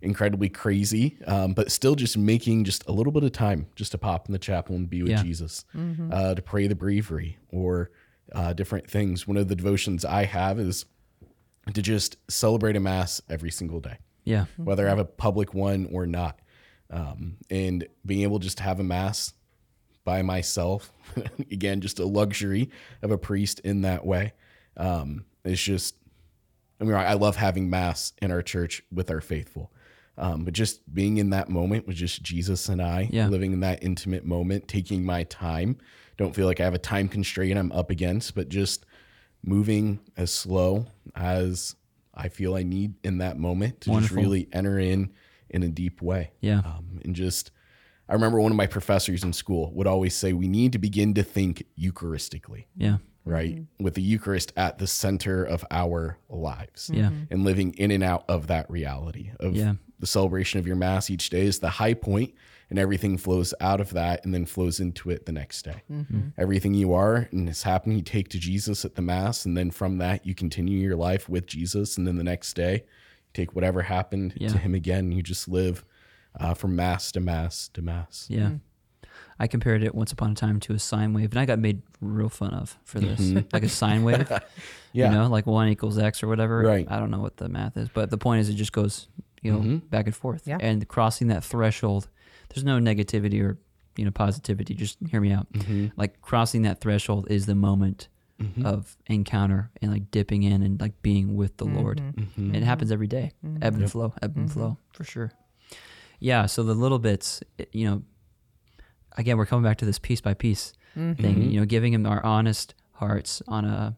Speaker 3: incredibly crazy, um, but still just making just a little bit of time just to pop in the chapel and be with
Speaker 2: Yeah.
Speaker 3: Jesus, uh, to pray the breviary or uh, different things. One of the devotions I have is to just celebrate a mass every single day,
Speaker 2: Yeah.
Speaker 3: whether I have a public one or not. Um, and being able just to have a mass by myself, [LAUGHS] again, just a luxury of a priest in that way. Um, it's just, I mean, I love having mass in our church with our faithful. Um, but just being in that moment with just Jesus and I,
Speaker 2: Yeah.
Speaker 3: living in that intimate moment, taking my time. Don't feel like I have a time constraint I'm up against, but just moving as slow as I feel I need in that moment to
Speaker 2: Wonderful.
Speaker 3: just really enter in in a deep way.
Speaker 2: Yeah.
Speaker 3: Um, and just, I remember one of my professors in school would always say, we need to begin to think Eucharistically
Speaker 2: Yeah.
Speaker 3: right? With the Eucharist at the center of our lives.
Speaker 2: Yeah.
Speaker 3: And living in and out of that reality of
Speaker 2: Yeah.
Speaker 3: the celebration of your Mass each day is the high point, and everything flows out of that and then flows into it the next day. Mm-hmm. Mm-hmm. Everything you are and is happening, you take to Jesus at the Mass, and then from that, you continue your life with Jesus. And then the next day, you take whatever happened
Speaker 2: Yeah.
Speaker 3: to Him again. You just live uh, from Mass to Mass to Mass.
Speaker 2: Yeah. Mm-hmm. I compared it once upon a time to a sine wave, and I got made real fun of for this, like a sine [LAUGHS] wave.
Speaker 3: Yeah.
Speaker 2: You know, like one equals x or whatever.
Speaker 3: Right.
Speaker 2: I don't know what the math is, but the point is, it just goes, you know, back and forth.
Speaker 4: Yeah.
Speaker 2: And crossing that threshold, there's no negativity or you know positivity. Just hear me out. Mm-hmm. Like crossing that threshold is the moment mm-hmm. of encounter and like dipping in and like being with the mm-hmm. Lord. And it happens every day. Ebb and flow, ebb and flow for sure. Yeah. So the little bits, you know, again, we're coming back to this piece by piece thing, you know, giving him our honest hearts on a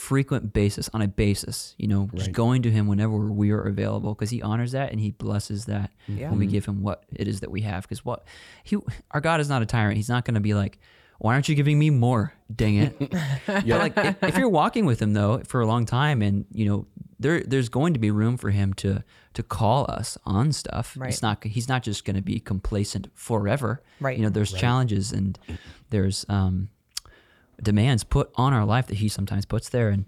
Speaker 2: frequent basis, on a basis, you know, just going to him whenever we are available because he honors that and he blesses that
Speaker 4: Yeah.
Speaker 2: when we give him what it is that we have. Because what he, our God is not a tyrant. He's not going to be like, why aren't you giving me more? Dang it. [LAUGHS] But like if, if you're walking with him though for a long time and you know there there's going to be room for him to to call us on stuff.
Speaker 4: Right.
Speaker 2: It's not he's not just going to be complacent forever.
Speaker 4: Right.
Speaker 2: You know there's challenges and there's um demands put on our life that he sometimes puts there and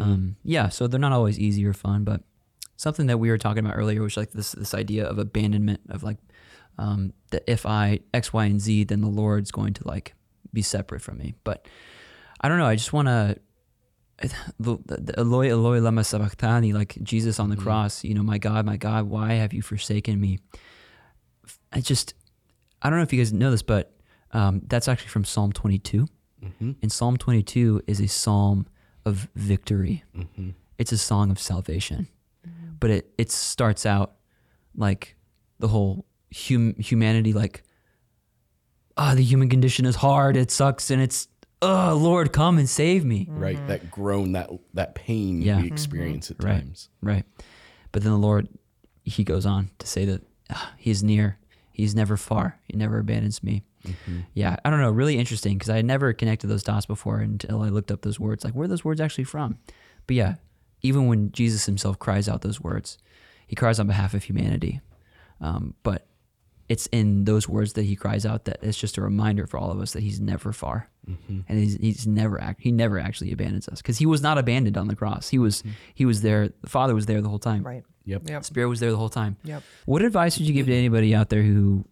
Speaker 2: um yeah, so they're not always easy or fun, but something that we were talking about earlier was like this this idea of abandonment of like um that if I X, Y, and Z, then the Lord's going to like be separate from me. But I don't know. I just want [SIGHS] to Eloi Eloi lama sabachthani, like Jesus on the cross. You know, my God, my God, why have you forsaken me? I just, I don't know if you guys know this, but um, that's actually from Psalm 22. Mm-hmm. And Psalm 22 is a psalm of victory. Mm-hmm. It's a song of salvation, mm-hmm. but it it starts out like the whole hum, humanity, like ah, the human condition is hard, it sucks, and it's oh Lord, come and save me.
Speaker 3: Right. That groan, that that pain
Speaker 2: Yeah.
Speaker 3: we experience at
Speaker 2: Right.
Speaker 3: times.
Speaker 2: Right. But then the Lord, He goes on to say that ah, He is near. He's never far. He never abandons me. Mm-hmm. Yeah, I don't know. Really interesting because I had never connected those dots before until I looked up those words. Like, where are those words actually from? But yeah, even when Jesus Himself cries out those words, He cries on behalf of humanity. Um, but it's in those words that He cries out that it's just a reminder for all of us that He's never far, mm-hmm. and He's, he's never act, He never actually abandons us because He was not abandoned on the cross. He was mm-hmm. He was there. The Father was there the whole time.
Speaker 4: Right.
Speaker 3: Yep.
Speaker 4: Yep.
Speaker 2: Spirit was there the whole time.
Speaker 4: Yep.
Speaker 2: What advice would you give to anybody out there who,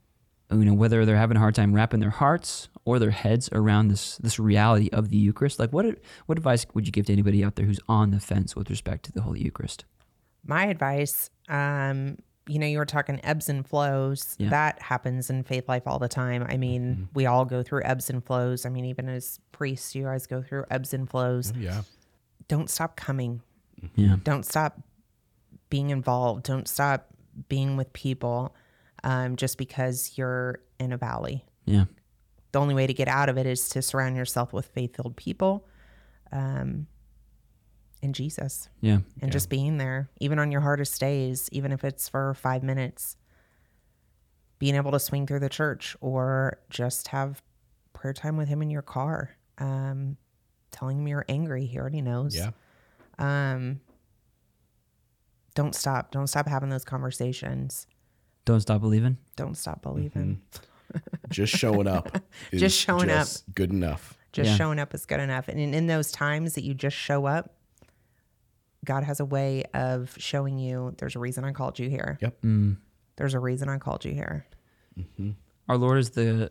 Speaker 2: you know, whether they're having a hard time wrapping their hearts or their heads around this this reality of the Eucharist? Like, what what advice would you give to anybody out there who's on the fence with respect to the Holy Eucharist?
Speaker 4: My advice, um, you know, you were talking ebbs and flows.
Speaker 2: Yeah.
Speaker 4: That happens in faith life all the time. I mean, we all go through ebbs and flows. I mean, even as priests, you guys go through ebbs and flows.
Speaker 3: Yeah.
Speaker 4: Don't stop coming.
Speaker 2: Yeah,
Speaker 4: Don't stop being involved. Don't stop being with people um, just because you're in a valley.
Speaker 2: yeah,
Speaker 4: The only way to get out of it is to surround yourself with faith filled people um, and Jesus.
Speaker 2: yeah,
Speaker 4: and just being there, even on your hardest days, even if it's for five minutes, being able to swing through the church or just have prayer time with him in your car, um, telling him you're angry. He already knows.
Speaker 3: Yeah.
Speaker 4: Um, don't stop. Don't stop having those conversations.
Speaker 2: Don't stop believing.
Speaker 4: Don't stop believing. [LAUGHS]
Speaker 3: Just showing up. [LAUGHS] is
Speaker 4: Just showing up.
Speaker 3: Good enough.
Speaker 4: Just
Speaker 2: Yeah.
Speaker 4: showing up is good enough. And in, in those times that you just show up, God has a way of showing you there's a reason I called you here.
Speaker 3: Yep.
Speaker 4: There's a reason I called you here.
Speaker 2: Our Lord is the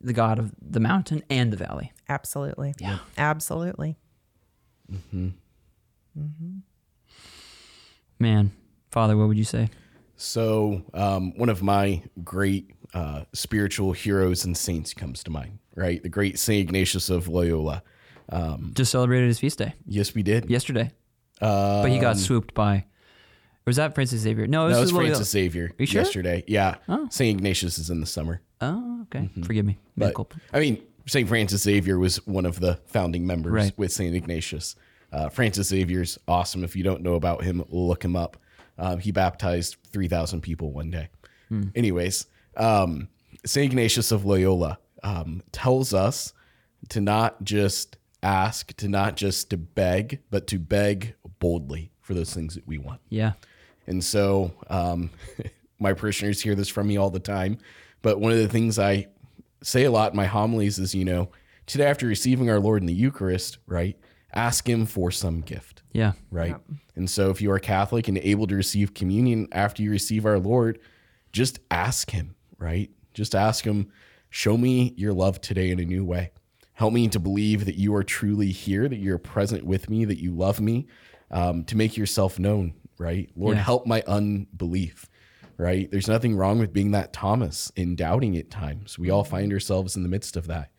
Speaker 2: the God of the mountain and the valley.
Speaker 4: Absolutely.
Speaker 2: Yeah.
Speaker 4: Absolutely. Hmm. Hmm.
Speaker 2: Man, Father, what would you say?
Speaker 3: So, um, one of my great uh, spiritual heroes and saints comes to mind, right? The great St. Ignatius of Loyola.
Speaker 2: Just celebrated his feast day
Speaker 3: Yes, we did.
Speaker 2: yesterday, but he got swooped by. Was that Francis Xavier? No, it was,
Speaker 3: That was
Speaker 2: Loyola.
Speaker 3: Francis Xavier
Speaker 2: you sure?
Speaker 3: yesterday. Yeah. St. Ignatius is in the summer.
Speaker 2: Oh, okay. Forgive me.
Speaker 3: But. I mean, St. Francis Xavier was one of the founding members
Speaker 2: Right.
Speaker 3: with St. Ignatius. Uh, Francis Xavier's awesome. If you don't know about him, look him up. Um, he baptized 3,000 people one day. Anyways, um, St. Ignatius of Loyola um, tells us to not just ask, to not just to beg, but to beg boldly for those things that we want.
Speaker 2: Yeah.
Speaker 3: And so um, [LAUGHS] my parishioners hear this from me all the time. But one of the things I say a lot in my homilies is, you know, today after receiving our Lord in the Eucharist, right, ask Him for some gift,
Speaker 2: Yeah.
Speaker 3: right? And so if you are Catholic and able to receive communion after you receive our Lord, just ask Him, right? Just ask Him Show me your love today in a new way. Help me to believe that you are truly here, that you're present with me, that you love me, um, to make yourself known, right? Lord,
Speaker 2: Yeah.
Speaker 3: help my unbelief, right? There's nothing wrong with being that Thomas in doubting at times. We all find ourselves in the midst of that.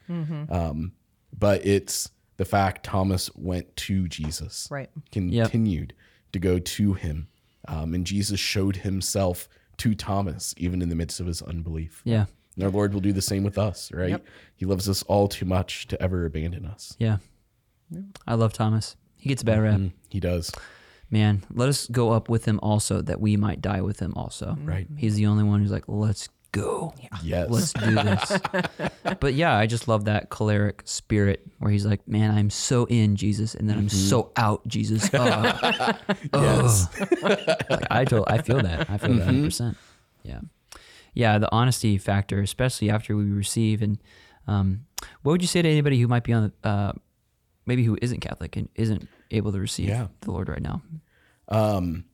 Speaker 3: Um, but it's the fact Thomas went to Jesus,
Speaker 4: Right.
Speaker 3: continued to go to him. Um, and Jesus showed himself to Thomas, even in the midst of his unbelief.
Speaker 2: Yeah.
Speaker 3: And our Lord will do the same with us, right?
Speaker 4: Yep.
Speaker 3: He loves us all too much to ever abandon us.
Speaker 2: Yeah. I love Thomas. He gets a bad rap.
Speaker 3: Mm, He does.
Speaker 2: Man, let us go up with him also that we might die with him also.
Speaker 3: Right.
Speaker 2: He's the only one who's like, let's go.
Speaker 3: Yes.
Speaker 2: Let's do this. [LAUGHS] but yeah, I just love that choleric spirit where he's like, man, I'm so in Jesus and then I'm so out Jesus. [LAUGHS] Uh,
Speaker 3: yes. [LAUGHS]
Speaker 2: like, I told, I feel that. I feel that 100%. Yeah. Yeah. The honesty factor, especially after we receive. And um, what would you say to anybody who might be on the, uh, maybe who isn't Catholic and isn't able to receive
Speaker 3: Yeah.
Speaker 2: the Lord right now?
Speaker 3: um,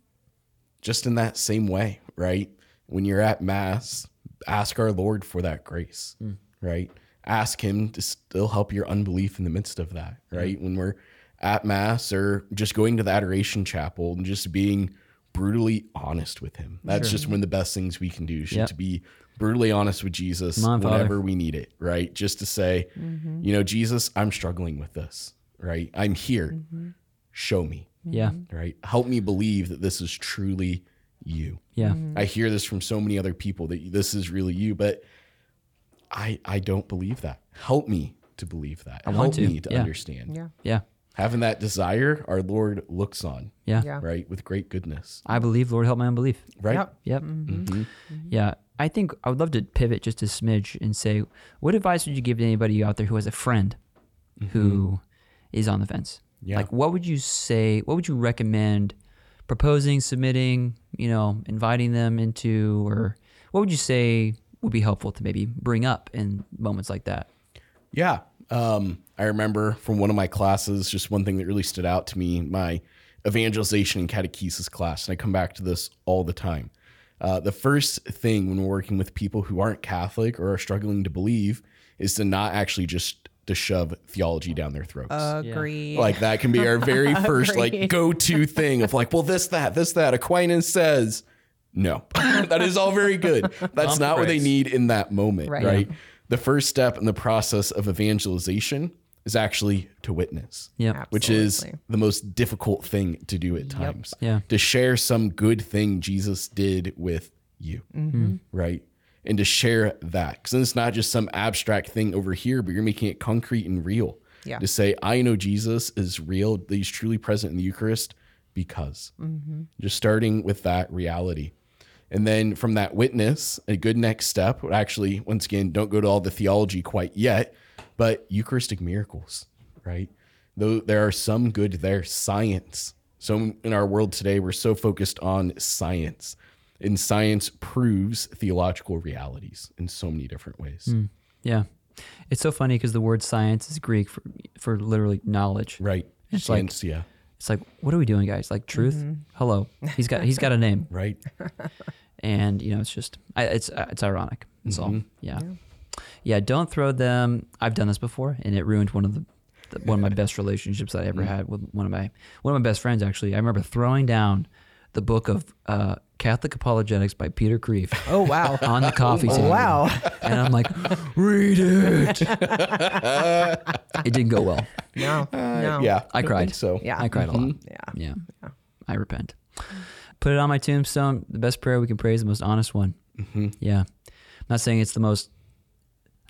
Speaker 3: just in that same way, right? When you're at Mass, ask our Lord for that grace, mm. right? Ask Him to still help your unbelief in the midst of that, mm. right? When we're at Mass or just going to the Adoration Chapel and just being brutally honest with Him. That's just one of the best things we can do, should
Speaker 2: Yep.
Speaker 3: to be brutally honest with Jesus
Speaker 2: Come on, Father.
Speaker 3: whenever we need it, right? Just to say, mm-hmm. you know, Jesus, I'm struggling with this, right? I'm here. Mm-hmm. Show me
Speaker 2: Yeah.
Speaker 3: right? Help me believe that this is truly you.
Speaker 2: Yeah. Mm-hmm.
Speaker 3: I hear this from so many other people that this is really you, but I I don't believe that. Help me to believe that.
Speaker 2: I
Speaker 3: Help
Speaker 2: want to.
Speaker 3: me to
Speaker 2: Yeah.
Speaker 3: understand.
Speaker 4: Yeah.
Speaker 2: Yeah.
Speaker 3: Having that desire, our Lord looks on,
Speaker 2: Yeah.
Speaker 4: Yeah.
Speaker 3: right, with great goodness,
Speaker 2: I believe, Lord, help my unbelief.
Speaker 3: right?
Speaker 4: Yep.
Speaker 2: Yep.
Speaker 3: Mhm.
Speaker 2: Yeah. I think I would love to pivot just a smidge and say, what advice would you give to anybody out there who has a friend who is on the fence?
Speaker 3: Yeah.
Speaker 2: Like, what would you say? What would you recommend proposing, submitting, you know, inviting them into, or what would you say would be helpful to maybe bring up in moments like that?
Speaker 3: Yeah. Um, I remember from one of my classes, just one thing that really stood out to me, my evangelization and catechesis class. And I come back to this all the time. Uh, the first thing when we're working with people who aren't Catholic or are struggling to believe is to not actually just to shove theology down their throats.
Speaker 4: Agree.
Speaker 3: like that can be our very [LAUGHS] first like
Speaker 4: Agreed.
Speaker 3: go-to thing of like, well, this, that, this, that. Aquinas says, no, [LAUGHS] that is all very good. That's
Speaker 2: Pump
Speaker 3: not what they
Speaker 2: brakes.
Speaker 3: need in that moment,
Speaker 4: Right.
Speaker 3: right? The first step in the process of evangelization is actually to witness,
Speaker 2: Yep.
Speaker 3: which is
Speaker 4: Absolutely.
Speaker 3: the most difficult thing to do at times.
Speaker 2: Yeah.
Speaker 3: To share some good thing Jesus did with you,
Speaker 4: Mm-hmm.
Speaker 3: right? And to share that. Because then it's not just some abstract thing over here, but you're making it concrete and real.
Speaker 4: Yeah.
Speaker 3: To say, I know Jesus is real, that he's truly present in the Eucharist because.
Speaker 4: Mm-hmm.
Speaker 3: Just starting with that reality. And then from that witness, a good next step would actually, once again, don't go to all the theology quite yet, but Eucharistic miracles, right? Though there are some good there, science. So in our world today, we're so focused on science, and science proves theological realities in so many different ways.
Speaker 2: Yeah. It's so funny because the word science is Greek for, for literally knowledge.
Speaker 3: Right.
Speaker 2: It's like-
Speaker 3: Science, yeah.
Speaker 2: It's like, what are we doing, guys? Like truth?
Speaker 4: Mm-hmm.
Speaker 2: Hello. He's got he's got a name. [LAUGHS]
Speaker 3: Right.
Speaker 2: and you know it's just I, it's uh, it's ironic that's all
Speaker 3: Mhm.
Speaker 2: yeah. yeah don't throw them i've done this before and it ruined one of the, the one of my best relationships that i ever had with one of my one of my best friends actually i remember throwing down the book of uh, catholic apologetics by peter Kreeft
Speaker 4: oh wow. [LAUGHS]
Speaker 2: on the coffee table
Speaker 4: wow.
Speaker 2: and i'm like read it [LAUGHS] it didn't go well
Speaker 4: No. No.
Speaker 3: Yeah.
Speaker 2: I cried.
Speaker 3: think So
Speaker 4: Yeah.
Speaker 2: i cried a lot
Speaker 4: Yeah.
Speaker 2: yeah. I repent. Put it on my tombstone. The best prayer we can pray is the most honest one.
Speaker 3: Mm-hmm.
Speaker 2: Yeah. I'm not saying it's the most.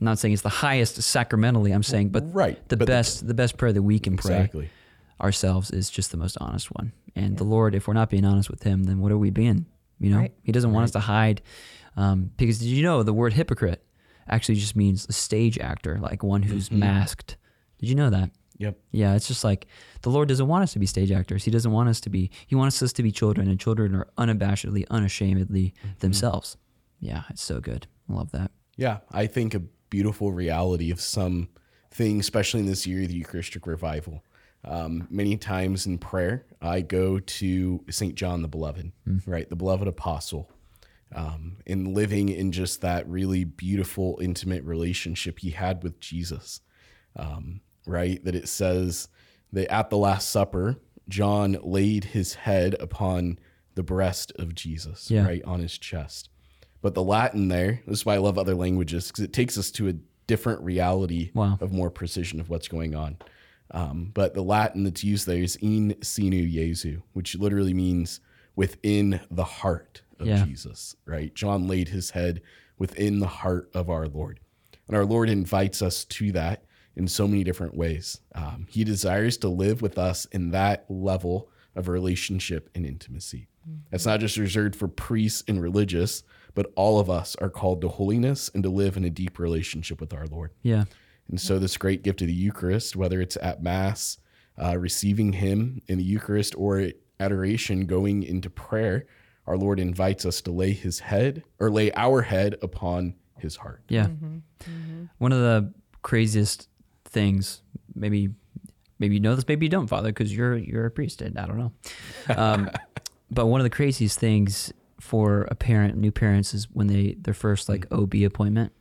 Speaker 2: I'm not saying it's the highest sacramentally. I'm saying, but
Speaker 3: Right.
Speaker 2: the
Speaker 3: But the-
Speaker 2: best, the, best prayer that we can pray
Speaker 3: exactly.
Speaker 2: ourselves is just the most honest one. And the Lord, if we're not being honest with Him, then what are we being? You know,
Speaker 4: Right.
Speaker 2: He doesn't want us to hide. Um, because did you know the word hypocrite actually just means a stage actor, like one who's
Speaker 3: Mm-hmm.
Speaker 2: masked? Did you know that?
Speaker 3: Yep.
Speaker 2: Yeah, it's just like the Lord doesn't want us to be stage actors. He doesn't want us to be. He wants us to be children, and children are unabashedly, unashamedly themselves. Yeah, it's so good. I love that.
Speaker 3: Yeah, I think a beautiful reality of some things, especially in this year of the Eucharistic revival. Um, many times in prayer, I go to St. John the Beloved, right? The beloved apostle. um, and living in just that really beautiful, intimate relationship he had with Jesus. Um, right? That it says that at the Last Supper, John laid his head upon the breast of Jesus,
Speaker 2: Yeah.
Speaker 3: right on his chest. But the Latin there, this is why I love other languages, because it takes us to a different reality
Speaker 2: Wow.
Speaker 3: of more precision of what's going on. Um, but the Latin that's used there is in sinu Jesu, which literally means within the heart of
Speaker 2: Yeah.
Speaker 3: Jesus, right? John laid his head within the heart of our Lord. And our Lord invites us to that in so many different ways. Um, he desires to live with us in that level of relationship and intimacy. It's not just reserved for priests and religious, but all of us are called to holiness and to live in a deep relationship with our Lord.
Speaker 2: Yeah.
Speaker 3: And so, this great gift of the Eucharist, whether it's at Mass, uh, receiving Him in the Eucharist, or adoration, going into prayer, our Lord invites us to lay His head or lay our head upon His heart.
Speaker 2: Yeah. One of the craziest things, maybe maybe you know this, maybe you don't, Father, because you're you're a priest, and I don't know. Um, [LAUGHS] but one of the craziest things for a parent, new parents, is when they their first like OB appointment,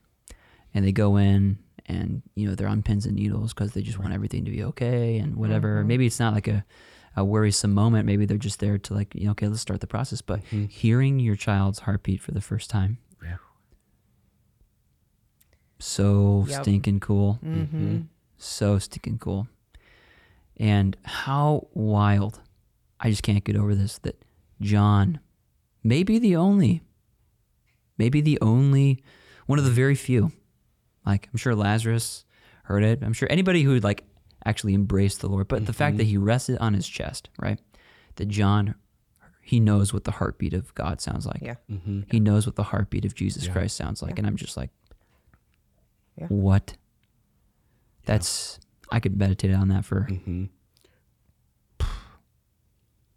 Speaker 2: and they go in and you know they're on pins and needles because they just want everything to be okay and whatever. Mm-hmm. Maybe it's not like a a worrisome moment. Maybe they're just there to like, you know, okay, let's start the process. But mm-hmm. hearing your child's heartbeat for the first time,
Speaker 3: Yeah.
Speaker 2: so
Speaker 4: Yep.
Speaker 2: stinking cool.
Speaker 4: Mm-hmm. mm-hmm.
Speaker 2: So stinking cool. And how wild. I just can't get over this that John may be the only, maybe the only, one of the very few. Like, I'm sure Lazarus heard it. I'm sure anybody who would like actually embraced the Lord. But the fact that he rested on his chest, right? That John, he knows what the heartbeat of God sounds like.
Speaker 4: Yeah.
Speaker 2: He knows what the heartbeat of Jesus Christ sounds like. And I'm just like,
Speaker 4: Yeah.
Speaker 2: what? That's, I could meditate on that for,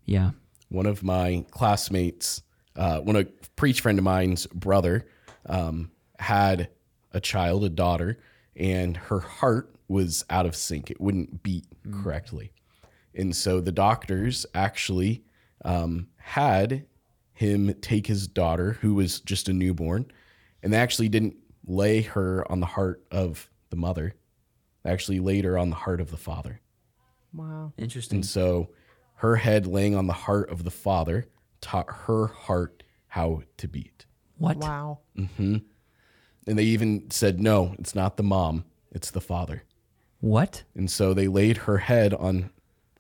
Speaker 2: yeah.
Speaker 3: one of my classmates, uh, one a preach friend of mine's brother, um, had a child, a daughter, and her heart was out of sync. It wouldn't beat correctly. And so the doctors actually um, had him take his daughter, who was just a newborn, and they actually didn't lay her on the heart of the mother. They actually laid her on the heart of the father.
Speaker 4: Wow.
Speaker 2: Interesting.
Speaker 3: And so her head laying on the heart of the father taught her heart how to beat.
Speaker 2: What?
Speaker 4: Wow.
Speaker 3: And they even said, no, it's not the mom, it's the father.
Speaker 2: What?
Speaker 3: And so they laid her head on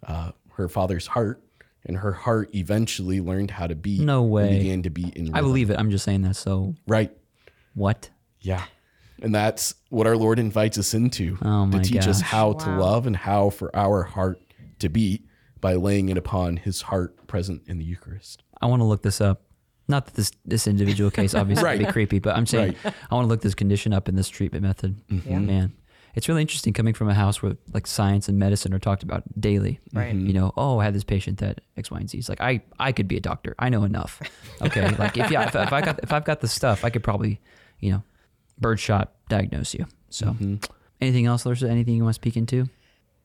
Speaker 3: uh, her father's heart, and her heart eventually learned how to beat.
Speaker 2: No
Speaker 3: and
Speaker 2: way.
Speaker 3: began to beat in
Speaker 2: I believe it. I'm just saying that. So,
Speaker 3: Right.
Speaker 2: what?
Speaker 3: Yeah. And that's what our Lord invites us into
Speaker 2: Oh my
Speaker 3: to teach us
Speaker 2: gosh.
Speaker 3: how to love and how for our heart to beat by laying it upon his heart present in the Eucharist.
Speaker 2: I want to look this up. Not that this this individual case [LAUGHS] obviously would be creepy, but I'm saying I want to look this condition up in this treatment method. Mm-hmm.
Speaker 4: Yeah.
Speaker 2: Man, it's really interesting coming from a house where like science and medicine are talked about daily.
Speaker 4: Right. Mm-hmm.
Speaker 2: You know, oh, I had this patient that X, Y, and Z. It's like I I could be a doctor. I know enough. [LAUGHS] Okay, like if yeah, if, if I got if I've got the stuff, I could probably, you know, birdshot diagnose you. So, mm-hmm. anything else, Larissa? Anything you want to speak into?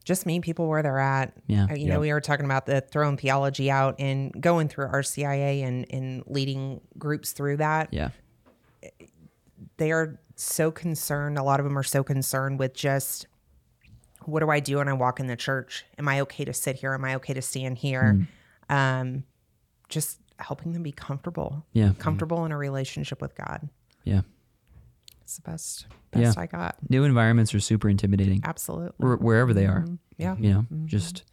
Speaker 4: Just meet people where they're at.
Speaker 2: Yeah.
Speaker 4: Uh, You know,
Speaker 3: Yeah.
Speaker 4: we were talking about the throwing theology out and going through RCIA and, and leading groups through that.
Speaker 2: Yeah.
Speaker 4: They are so concerned. A lot of them are so concerned with just what do I do when I walk in the church? Am I okay to sit here? Am I okay to stand here? Um, just helping them be comfortable.
Speaker 2: Yeah.
Speaker 4: Comfortable in a relationship with God.
Speaker 2: Yeah.
Speaker 4: It's the best,
Speaker 2: Yeah.
Speaker 4: I got.
Speaker 2: New environments are super intimidating.
Speaker 4: Absolutely.
Speaker 2: where- wherever they are.
Speaker 4: Yeah.
Speaker 2: You know, just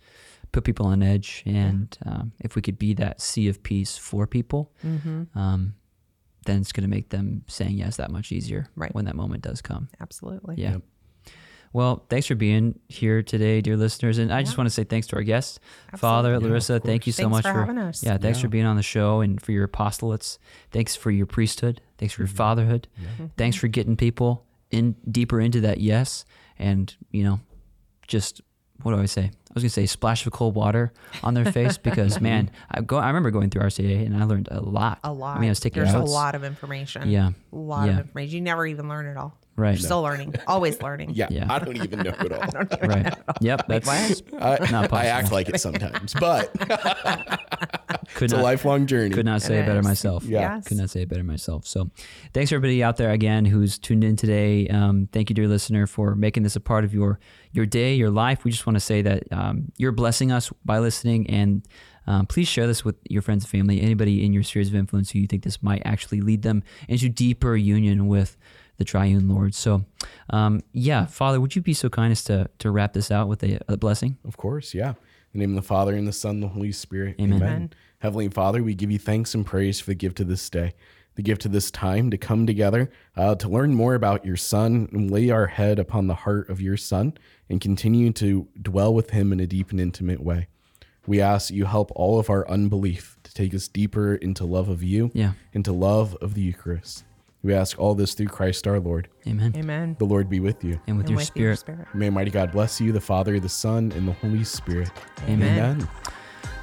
Speaker 2: put people on edge. And um, if we could be that sea of peace for people, um, then it's going to make them saying yes that much easier
Speaker 4: Right.
Speaker 2: when that moment does come.
Speaker 4: Absolutely.
Speaker 2: Yeah. Well, thanks for being here today, dear listeners. And I just want to say thanks to our guest, Father
Speaker 4: Absolutely.
Speaker 2: Larissa. Thank you so
Speaker 4: Thanks
Speaker 2: much
Speaker 4: for having us.
Speaker 2: Yeah, thanks for being on the show and for your apostolates. Thanks for your priesthood. Thanks for your mm-hmm. fatherhood. Mm-hmm. Thanks for getting people in deeper into that yes. And, you know, just what do I say? I was gonna say splash of cold water on their face [LAUGHS] because man, I go I remember going through RCIA and I learned a lot.
Speaker 4: A lot.
Speaker 2: I mean I was taking
Speaker 4: There's
Speaker 2: notes.
Speaker 4: a lot of information.
Speaker 2: Yeah.
Speaker 4: A lot
Speaker 2: Yeah.
Speaker 4: of information. You never even learn it all.
Speaker 2: Right.
Speaker 4: You're still learning. Always learning.
Speaker 3: Yeah,
Speaker 2: Yeah.
Speaker 3: I don't even know it all. [LAUGHS]
Speaker 2: Right. Yep. That's
Speaker 3: I,
Speaker 2: Not
Speaker 3: I act like it sometimes, but [LAUGHS]
Speaker 2: Could
Speaker 3: it's a lifelong journey.
Speaker 2: Could not say it,
Speaker 4: It
Speaker 2: better myself.
Speaker 3: Yeah.
Speaker 4: Yes.
Speaker 2: Could not say it better myself. So thanks everybody out there again who's tuned in today. Um, thank you, dear listener, for making this a part of your your day, your life. We just want to say that um, you're blessing us by listening and um, please share this with your friends and family, anybody in your spheres of influence who you think this might actually lead them into deeper union with the triune Lord. So, um, yeah, Father, would you be so kind as to, to wrap this out with a, a blessing?
Speaker 3: Of course, yeah. In the name of the Father and the Son and the Holy Spirit.
Speaker 2: Amen.
Speaker 4: Amen.
Speaker 3: Heavenly Father, we give you thanks and praise for the gift of this day, the gift of this time to come together, uh, to learn more about your Son and lay our head upon the heart of your Son and continue to dwell with him in a deep and intimate way. We ask that you help all of our unbelief to take us deeper into love of you,
Speaker 2: Yeah.
Speaker 3: into love of the Eucharist. We ask all this through Christ our Lord.
Speaker 2: Amen.
Speaker 4: Amen.
Speaker 3: The Lord be with you.
Speaker 2: And with
Speaker 4: And
Speaker 2: your
Speaker 4: with
Speaker 2: spirit.
Speaker 4: spirit.
Speaker 3: May Almighty God bless you, the Father, the Son, and the Holy Spirit.
Speaker 2: Amen.
Speaker 3: Amen.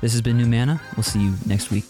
Speaker 2: This has been New Manna. We'll see you next week.